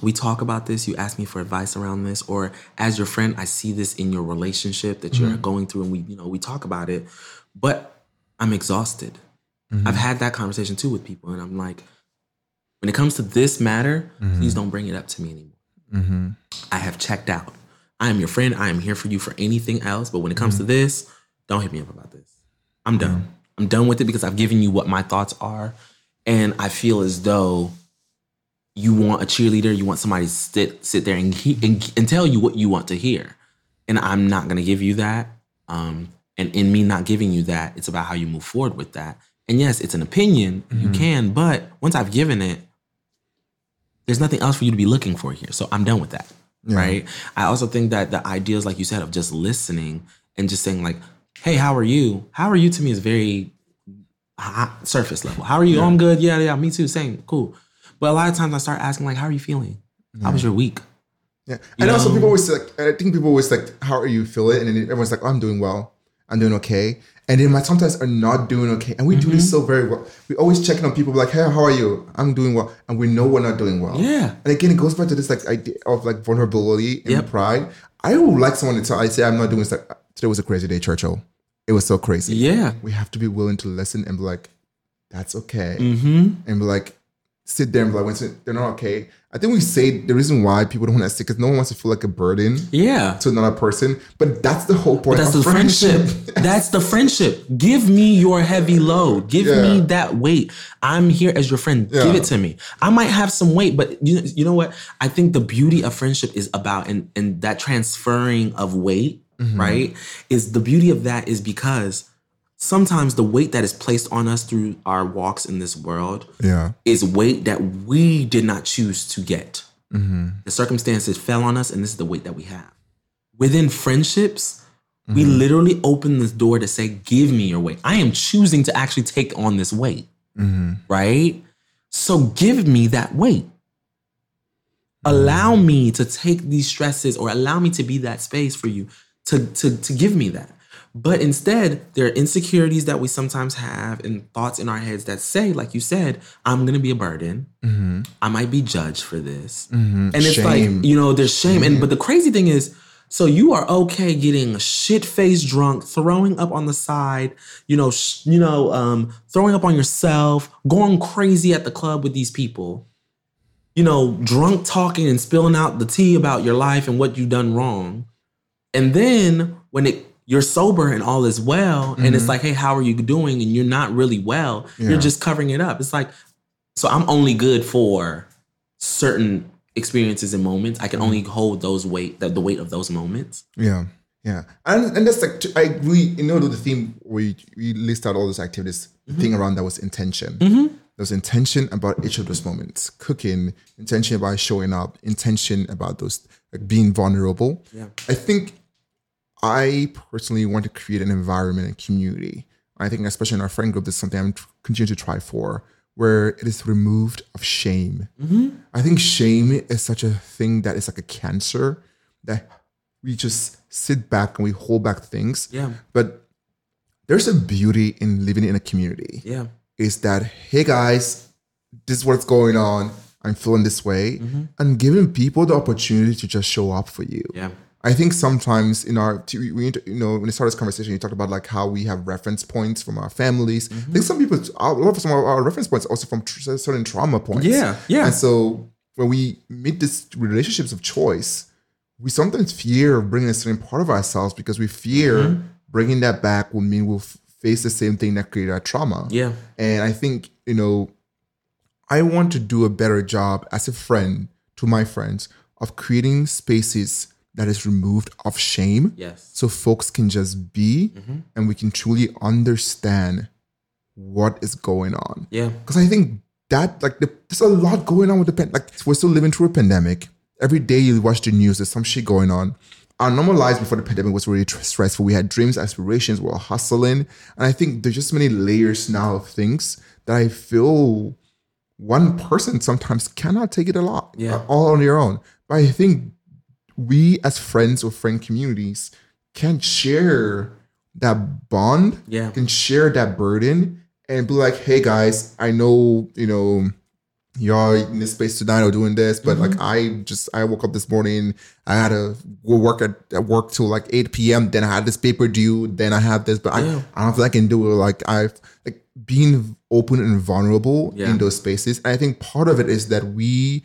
we talk about this, you ask me for advice around this, or as your friend, I see this in your relationship that you're mm-hmm. going through and we, you know, we talk about it, but I'm exhausted. Mm-hmm. I've had that conversation too with people, and I'm like, when it comes to this matter, please don't bring it up to me anymore. Mm-hmm. I have checked out. I am your friend. I am here for you for anything else. But when it comes to mm-hmm. this, don't hit me up about this. I'm done. Mm-hmm. I'm done with it because I've given you what my thoughts are. And I feel as though you want a cheerleader, you want somebody to sit sit there and, he, and, and tell you what you want to hear. And I'm not going to give you that. Um, and in me not giving you that, it's about how you move forward with that. And yes, it's an opinion. You can, but once I've given it, there's nothing else for you to be looking for here. So I'm done with that. Right. I also think that the ideas, like you said, of just listening and just saying, like, hey, how are you? How are you to me is very hot, surface level. How are you? Oh, I'm good. Yeah, yeah, me too. Same. Cool. But a lot of times I start asking, like, how are you feeling? How was your week? Yeah. And also people always like, I think people always like, how are you feeling? And then everyone's like, oh, I'm doing well. I'm doing okay. And then my sometimes are not doing okay. And we do Mm-hmm. this so very well. We always checking on people like, hey, how are you? I'm doing well. And we know we're not doing well. Yeah. And again, it goes back to this like idea of like vulnerability and Yep. pride. I would like someone to tell, I say I'm not doing this. Like, today was a crazy day, Churchill. It was so crazy. Yeah. We have to be willing to listen and be like, that's okay. Mm-hmm. And be like, sit there and be like, when they're not okay. I think we say the reason why people don't want to sit because no one wants to feel like a burden. Yeah. To another person, but that's the whole point. But that's the friendship. friendship. that's the friendship. Give me your heavy load. Give yeah. me that weight. I'm here as your friend. Yeah. Give it to me. I might have some weight, but you you know what? I think the beauty of friendship is about and and that transferring of weight, mm-hmm. right? Is the beauty of that is because sometimes the weight that is placed on us through our walks in this world yeah. is weight that we did not choose to get. Mm-hmm. The circumstances fell on us, and this is the weight that we have. Within friendships, mm-hmm. we literally open this door to say, Give me your weight. I am choosing to actually take on this weight, mm-hmm. right? So give me that weight. Allow me to take these stresses or allow me to be that space for you to, to, to give me that. But instead, there are insecurities that we sometimes have and thoughts in our heads that say, like you said, I'm going to be a burden. Mm-hmm. I might be judged for this. Mm-hmm. And it's shame. like, you know, there's shame. Mm-hmm. And but the crazy thing is, so you are okay getting shit faced drunk, throwing up on the side, you know, sh- you know, um, throwing up on yourself, going crazy at the club with these people, you know, drunk talking and spilling out the tea about your life and what you've done wrong. And then when it you're sober and all is well mm-hmm. and it's mm-hmm. like hey how are you doing and you're not really well yeah. you're just covering it up it's like so i'm only good for certain experiences and moments i can mm-hmm. only hold those weight the, the weight of those moments yeah yeah and and that's like i really you know the theme we we list out all those activities the mm-hmm. thing around that was intention mm-hmm. there was intention about each of those moments cooking intention about showing up intention about those like being vulnerable yeah i think I personally want to create an environment and community. I think, especially in our friend group, this is something I'm continuing to try for, where it is removed of shame. Mm-hmm. I think shame is such a thing that is like a cancer that we just sit back and we hold back things. Yeah. But there's a beauty in living in a community. Yeah. Is that, hey guys, this is what's going on. I'm feeling this way. Mm-hmm. And giving people the opportunity to just show up for you. Yeah. I think sometimes in our, we, you know, when we started this conversation, you talked about like how we have reference points from our families. Mm-hmm. I think some people, a lot of some of our reference points also from tr- certain trauma points. Yeah, yeah. And so when we meet these relationships of choice, we sometimes fear bringing a certain part of ourselves because we fear mm-hmm. bringing that back will mean we'll f- face the same thing that created our trauma. Yeah. And I think, you know, I want to do a better job as a friend to my friends of creating spaces that is removed of shame. Yes. So folks can just be mm-hmm. and we can truly understand what is going on. Yeah. Because I think that like the, there's a lot going on with the pen. Like we're still living through a pandemic. Every day you watch the news, there's some shit going on. Our normal lives before the pandemic was really stressful. We had dreams, aspirations, we were hustling. And I think there's just many layers now of things that I feel one person sometimes cannot take it a lot, yeah. all on your own. But I think we as friends or friend communities can share that bond, yeah. can share that burden and be like, hey guys, I know, you know, y'all in this space tonight or doing this, but mm-hmm. like I just I woke up this morning, I had to go work at, at work till like 8 p.m. Then I had this paper due, then I have this, but yeah. I, I don't feel like I can do it. Like I've like being open and vulnerable yeah. in those spaces. And I think part of it is that we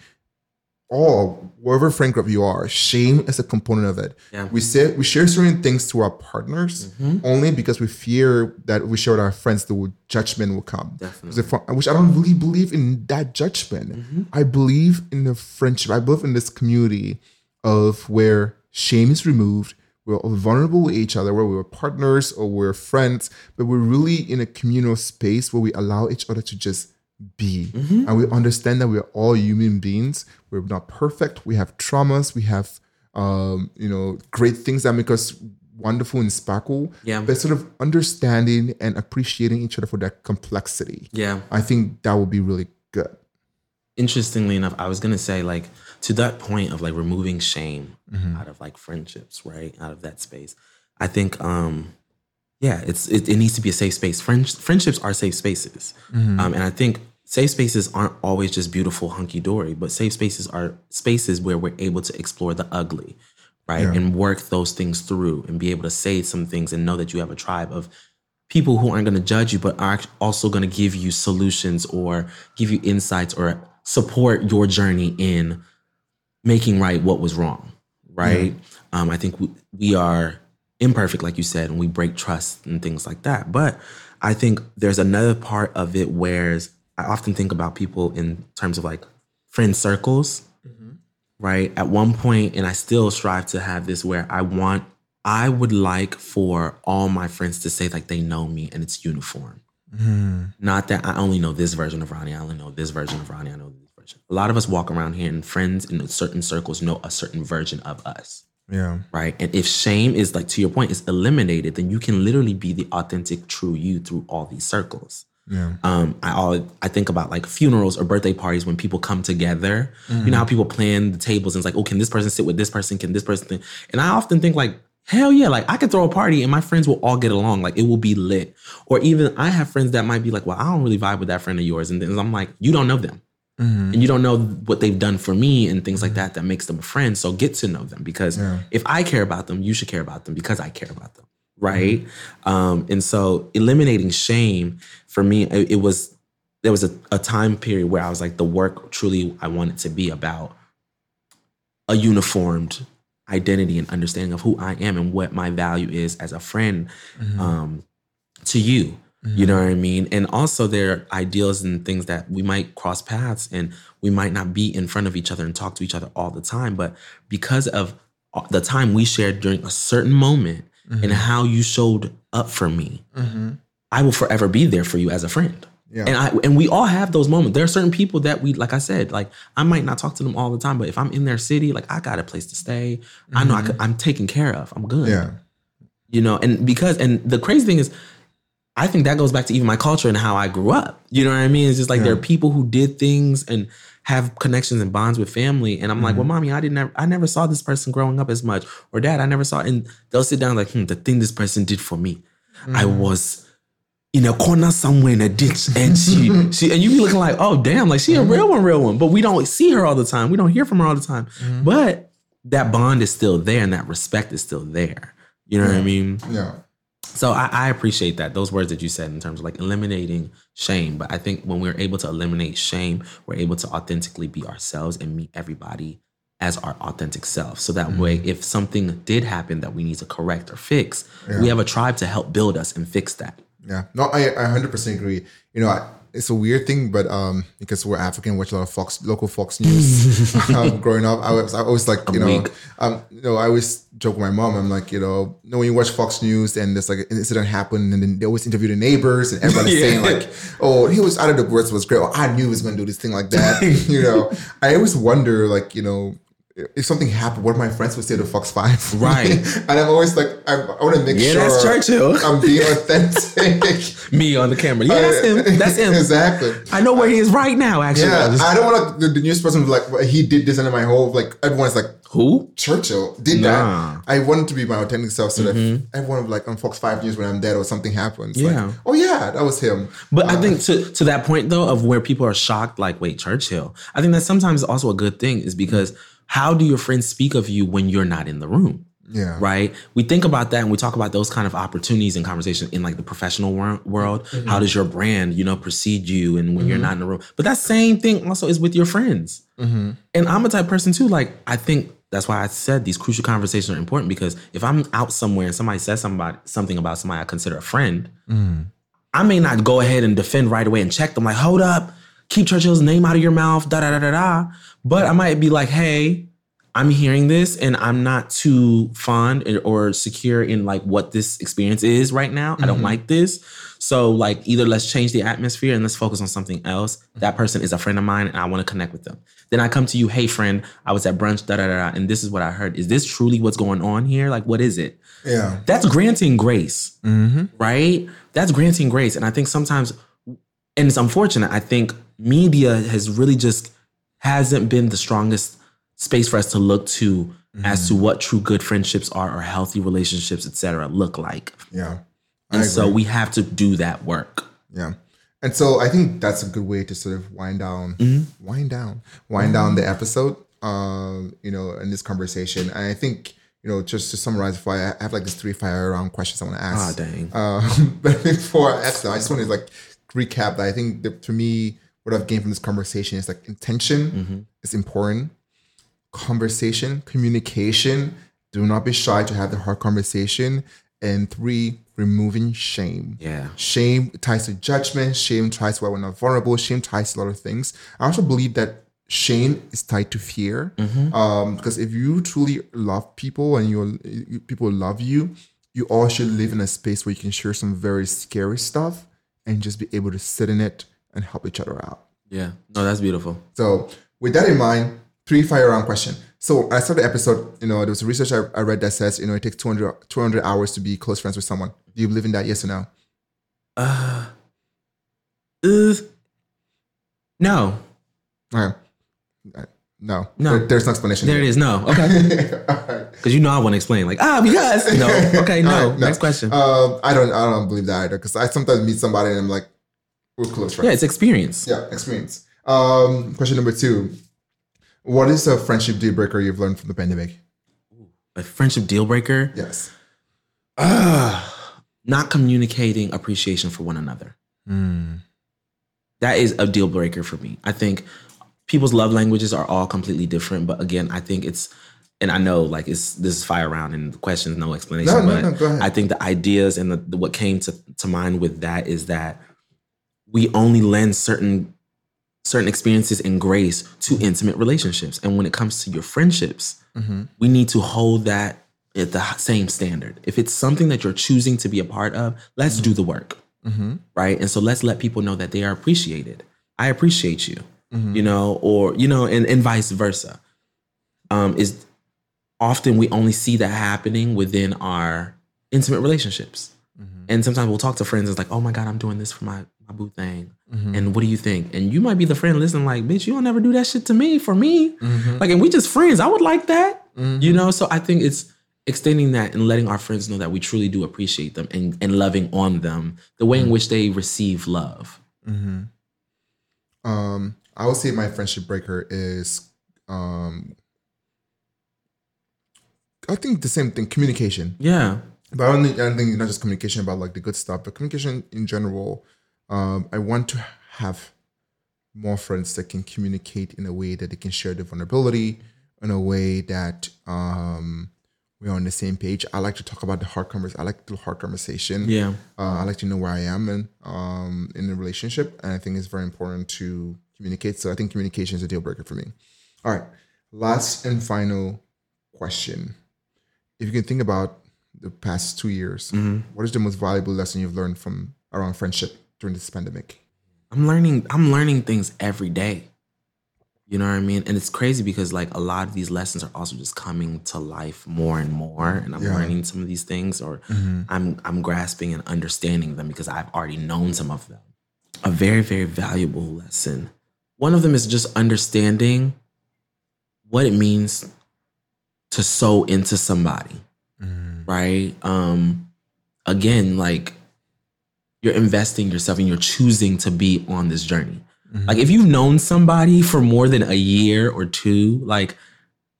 all wherever friend group you are, shame is a component of it. Yeah. We say we share certain things to our partners mm-hmm. only because we fear that we share with our friends the judgment will come. Definitely. If, which I don't really believe in that judgment. Mm-hmm. I believe in the friendship. I believe in this community of where shame is removed. We're vulnerable with each other, where we're partners or we're friends, but we're really in a communal space where we allow each other to just be. Mm-hmm. And we understand that we're all human beings. We're not perfect. We have traumas. We have, um, you know, great things that make us wonderful and sparkle. Yeah. But sort of understanding and appreciating each other for that complexity. Yeah. I think that would be really good. Interestingly enough, I was gonna say like to that point of like removing shame mm-hmm. out of like friendships, right? Out of that space. I think um yeah, it's it, it needs to be a safe space. Friend, friendships are safe spaces, mm-hmm. um, and I think safe spaces aren't always just beautiful hunky dory, but safe spaces are spaces where we're able to explore the ugly, right, yeah. and work those things through, and be able to say some things and know that you have a tribe of people who aren't going to judge you, but are also going to give you solutions or give you insights or support your journey in making right what was wrong. Right. Yeah. Um, I think we, we are imperfect, like you said, and we break trust and things like that. But I think there's another part of it where I often think about people in terms of like friend circles, mm-hmm. right? At one point, and I still strive to have this where I want I would like for all my friends to say like they know me and it's uniform. Mm. Not that I only know this version of Ronnie, I only know this version of Ronnie, I know this version. A lot of us walk around here and friends in certain circles know a certain version of us. Yeah. Right. And if shame is like to your point, is eliminated, then you can literally be the authentic, true you through all these circles. Yeah. Um, I always, I think about like funerals or birthday parties when people come together. Mm-hmm. You know how people plan the tables and it's like, oh, can this person sit with this person? Can this person? Think? And I often think like, Hell yeah, like I could throw a party and my friends will all get along. Like it will be lit. Or even I have friends that might be like, well, I don't really vibe with that friend of yours. And then I'm like, you don't know them. Mm-hmm. And you don't know what they've done for me and things like that that makes them a friend. So get to know them because yeah. if I care about them, you should care about them because I care about them. Right. Mm-hmm. Um, and so eliminating shame for me, it, it was there was a, a time period where I was like, the work truly I wanted to be about a uniformed identity and understanding of who I am and what my value is as a friend mm-hmm. um, to you. Mm-hmm. You know what I mean? And also there are ideals and things that we might cross paths and we might not be in front of each other and talk to each other all the time. But because of the time we shared during a certain moment mm-hmm. and how you showed up for me, mm-hmm. I will forever be there for you as a friend. Yeah. And I and we all have those moments. There are certain people that we, like I said, like I might not talk to them all the time, but if I'm in their city, like I got a place to stay. Mm-hmm. I know I could, I'm taken care of. I'm good. Yeah. You know, and because and the crazy thing is, I think that goes back to even my culture and how I grew up. You know what I mean? It's just like yeah. there are people who did things and have connections and bonds with family, and I'm mm-hmm. like, well, mommy, I didn't, I never saw this person growing up as much, or dad, I never saw, and they'll sit down like, hmm, the thing this person did for me, mm-hmm. I was in a corner somewhere in a ditch and she she and you be looking like oh damn like she a real one real one but we don't see her all the time we don't hear from her all the time mm-hmm. but that bond is still there and that respect is still there you know what i mean yeah so I, I, appreciate that those words that you said in terms of like eliminating shame but i think when we're able to eliminate shame we're able to authentically be ourselves and meet everybody as our authentic self so that mm-hmm. way if something did happen that we need to correct or fix yeah. we have a tribe to help build us and fix that yeah, no, I, I 100% agree. You know, I, it's a weird thing, but um, because we're African, watch a lot of Fox, local Fox News. um, growing up, I was, I always like, you know, um, you know, I always joke with my mom. I'm like, you know, you know, when you watch Fox News and there's like an incident happened, and then they always interview the neighbors, and everybody's yeah. saying like, oh, he was out of the words was great. Oh, I knew he was going to do this thing like that. you know, I always wonder, like, you know, if something happened, what my friends would say to Fox Five, right? and I'm always like, I, I want to make yeah, sure that's Churchill. I'm being authentic. Me on the camera, yeah, that's him. That's him. exactly. I know where he is right now. Actually, yeah, I, just, I don't want the, the news person like well, he did this, and my whole like everyone's like, who? Churchill did nah. that. I wanted to be my authentic self, so mm-hmm. that everyone like on Fox Five News when I'm dead or something happens, yeah, like, oh yeah, that was him. But uh, I think to to that point though of where people are shocked, like, wait, Churchill. I think that sometimes also a good thing is because. Mm-hmm how do your friends speak of you when you're not in the room? Yeah. Right. We think about that and we talk about those kind of opportunities and conversations in like the professional wor- world. Mm-hmm. How does your brand, you know, precede you and when mm-hmm. you're not in the room? But that same thing also is with your friends. Mm-hmm. And I'm a type person too. Like, I think that's why I said these crucial conversations are important because if I'm out somewhere and somebody says somebody, something about somebody I consider a friend, mm. I may not go ahead and defend right away and check them like, hold up, keep Churchill's name out of your mouth, da da da da da. But I might be like, hey, I'm hearing this and I'm not too fond or secure in like what this experience is right now. Mm-hmm. I don't mm-hmm. like this. So like either let's change the atmosphere and let's focus on something else. That person is a friend of mine and I want to connect with them. Then I come to you, hey friend, I was at brunch, da da da, and this is what I heard. Is this truly what's going on here? Like what is it? Yeah. That's granting grace, mm-hmm. right? That's granting grace. And I think sometimes, and it's unfortunate, I think media has really just hasn't been the strongest space for us to look to mm-hmm. as to what true good friendships are or healthy relationships, etc., look like. Yeah. I and agree. so we have to do that work. Yeah. And so I think that's a good way to sort of wind down, mm-hmm. wind down, wind mm-hmm. down the episode, um, you know, in this conversation. And I think, you know, just to summarize, before I have like this three fire round questions I want to ask. Ah, dang. Um, but before I ask them, I just want to like recap that I think that for me, what I've gained from this conversation is like intention is important. Conversation, communication. Do not be shy to have the hard conversation. And three, removing shame. Yeah. Shame ties to judgment. Shame ties to why we're not vulnerable. Shame ties to a lot of things. I also believe that shame is tied to fear. Um, because if you truly love people and you're, you- people love you, you all should live in a space where you can share some very scary stuff and just be able to sit in it and help each other out. Yeah. No, that's beautiful. So with that in mind, three fire round question. So I started the episode, you know, there was research I, I read that says, you know, it takes 200, 200 hours to be close friends with someone. Do you believe in that? Yes or no? Uh, uh, no. Okay. Uh, No. No. There- there's no explanation. There it is. No. Okay. All right. Because you know I want to explain. Like, ah, because. No. Okay. No. All right, Next question. Um, I don't. I don't believe that either. Because I sometimes meet somebody and I'm like, we're close friends. yeah, it's experience. Yeah, experience. Um, question number two: What is a friendship deal breaker you've learned from the pandemic? A friendship deal breaker. Yes. Not communicating appreciation for one another. That is a deal breaker for me. I think people's love languages are all completely different, but again, I think it's and I know like it's this is fire round and the questions no explanation. No, no, but no, go ahead. I think the ideas and the, the- what came to, to mind with that is that we only lend certain certain experiences and grace to intimate relationships. And when it comes to your friendships, mm-hmm. we need to hold that at the same standard. If it's something that you're choosing to be a part of, let's do the work mm-hmm. right? And so let's let people know that they are appreciated. I appreciate you, mm-hmm. you know, or you know, and and vice versa. Um, is often we only see that happening within our intimate relationships, and sometimes we'll talk to friends. It's like, oh my god, I'm doing this for my my boo thing, mm-hmm. and what do you think? And you might be the friend listening, like, bitch, you don't never do that shit to me for me, mm-hmm. like, and we just friends. I would like that, mm-hmm. you know. So I think it's extending that and letting our friends know that we truly do appreciate them and, and loving on them the way in which they receive love. Um, I would say my friendship breaker is, um, I think the same thing, communication. Yeah. But I don't think, I don't think not just communication about like the good stuff, but communication in general. Um, I want to have more friends that can communicate in a way that they can share their vulnerability, in a way that um, we're on the same page. I like to talk about the hard conversation. I like the hard conversation. Yeah. Uh, I like to know where I am in um, in a relationship, and I think it's very important to communicate. So I think communication is a deal breaker for me. All right, last and final question: If you can think about the past two years, what is the most valuable lesson you've learned from around friendship during this pandemic? I'm learning I'm learning things every day. You know what I mean? And it's crazy because like a lot of these lessons are also just coming to life more and more and I'm Yeah. learning some of these things or I'm I'm grasping and understanding them because I've already known some of them. A very very valuable lesson. One of them is just understanding what it means to sow into somebody. Right? Um again like you're investing yourself and you're choosing to be on this journey. Mm-hmm. Like if you've known somebody for more than a year or two, like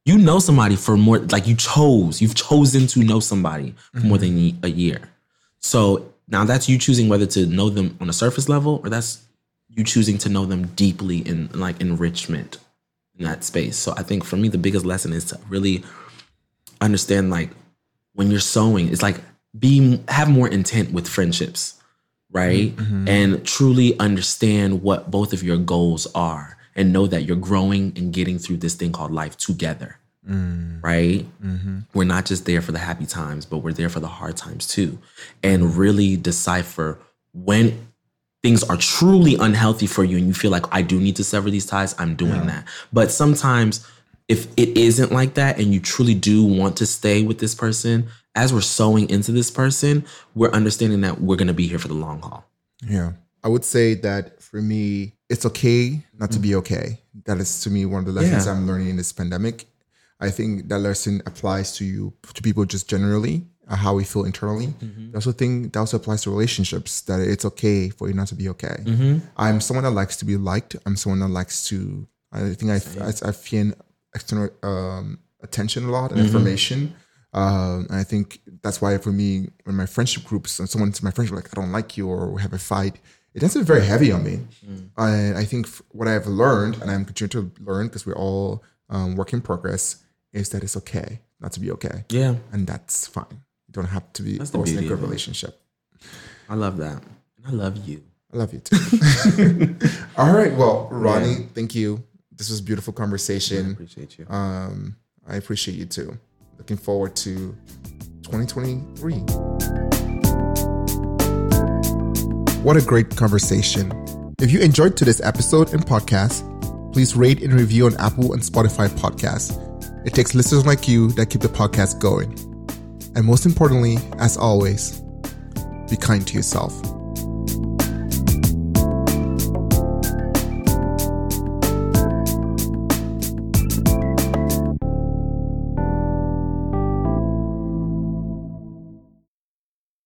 you know somebody for more like you chose, you've chosen to know somebody for mm-hmm. more than a year. So now that's you choosing whether to know them on a surface level or that's you choosing to know them deeply in like enrichment in that space. So I think for me the biggest lesson is to really understand like when you're sowing, it's like be have more intent with friendships, right? Mm-hmm. Mm-hmm. And truly understand what both of your goals are and know that you're growing and getting through this thing called life together. Mm. Right? Mm-hmm. We're not just there for the happy times, but we're there for the hard times too. And really decipher when things are truly unhealthy for you and you feel like I do need to sever these ties, I'm doing that. But sometimes if it isn't like that and you truly do want to stay with this person, as we're sowing into this person, we're understanding that we're going to be here for the long haul. Yeah. I would say that for me, it's okay not to be okay. That is to me one of the lessons Yeah. I'm learning in this pandemic. I think that lesson applies to you, to people just generally, uh, how we feel internally. I also think that also applies to relationships, that it's okay for you not to be okay. I'm someone that likes to be liked. I'm someone that likes to, I think I, I, I feel external um, attention a lot and information. Um, and I think that's why for me, when my friendship groups and someone's my friendship like I don't like you or we have a fight, it doesn't very heavy on me. Mm. And I think what I've learned, and I'm continuing to learn because we're all um, work in progress, is that it's okay not to be okay. Yeah, and that's fine. You don't have to be that's always in a good relationship. I love that. I love you. I love you too. all right. Well, Ronnie, yeah. thank you. This was beautiful conversation. I appreciate you. Um, I appreciate you too. Looking forward to 2023. What a great conversation. If you enjoyed today's episode and podcast, please rate and review on Apple and Spotify podcasts. It takes listeners like you that keep the podcast going. And most importantly, as always, be kind to yourself.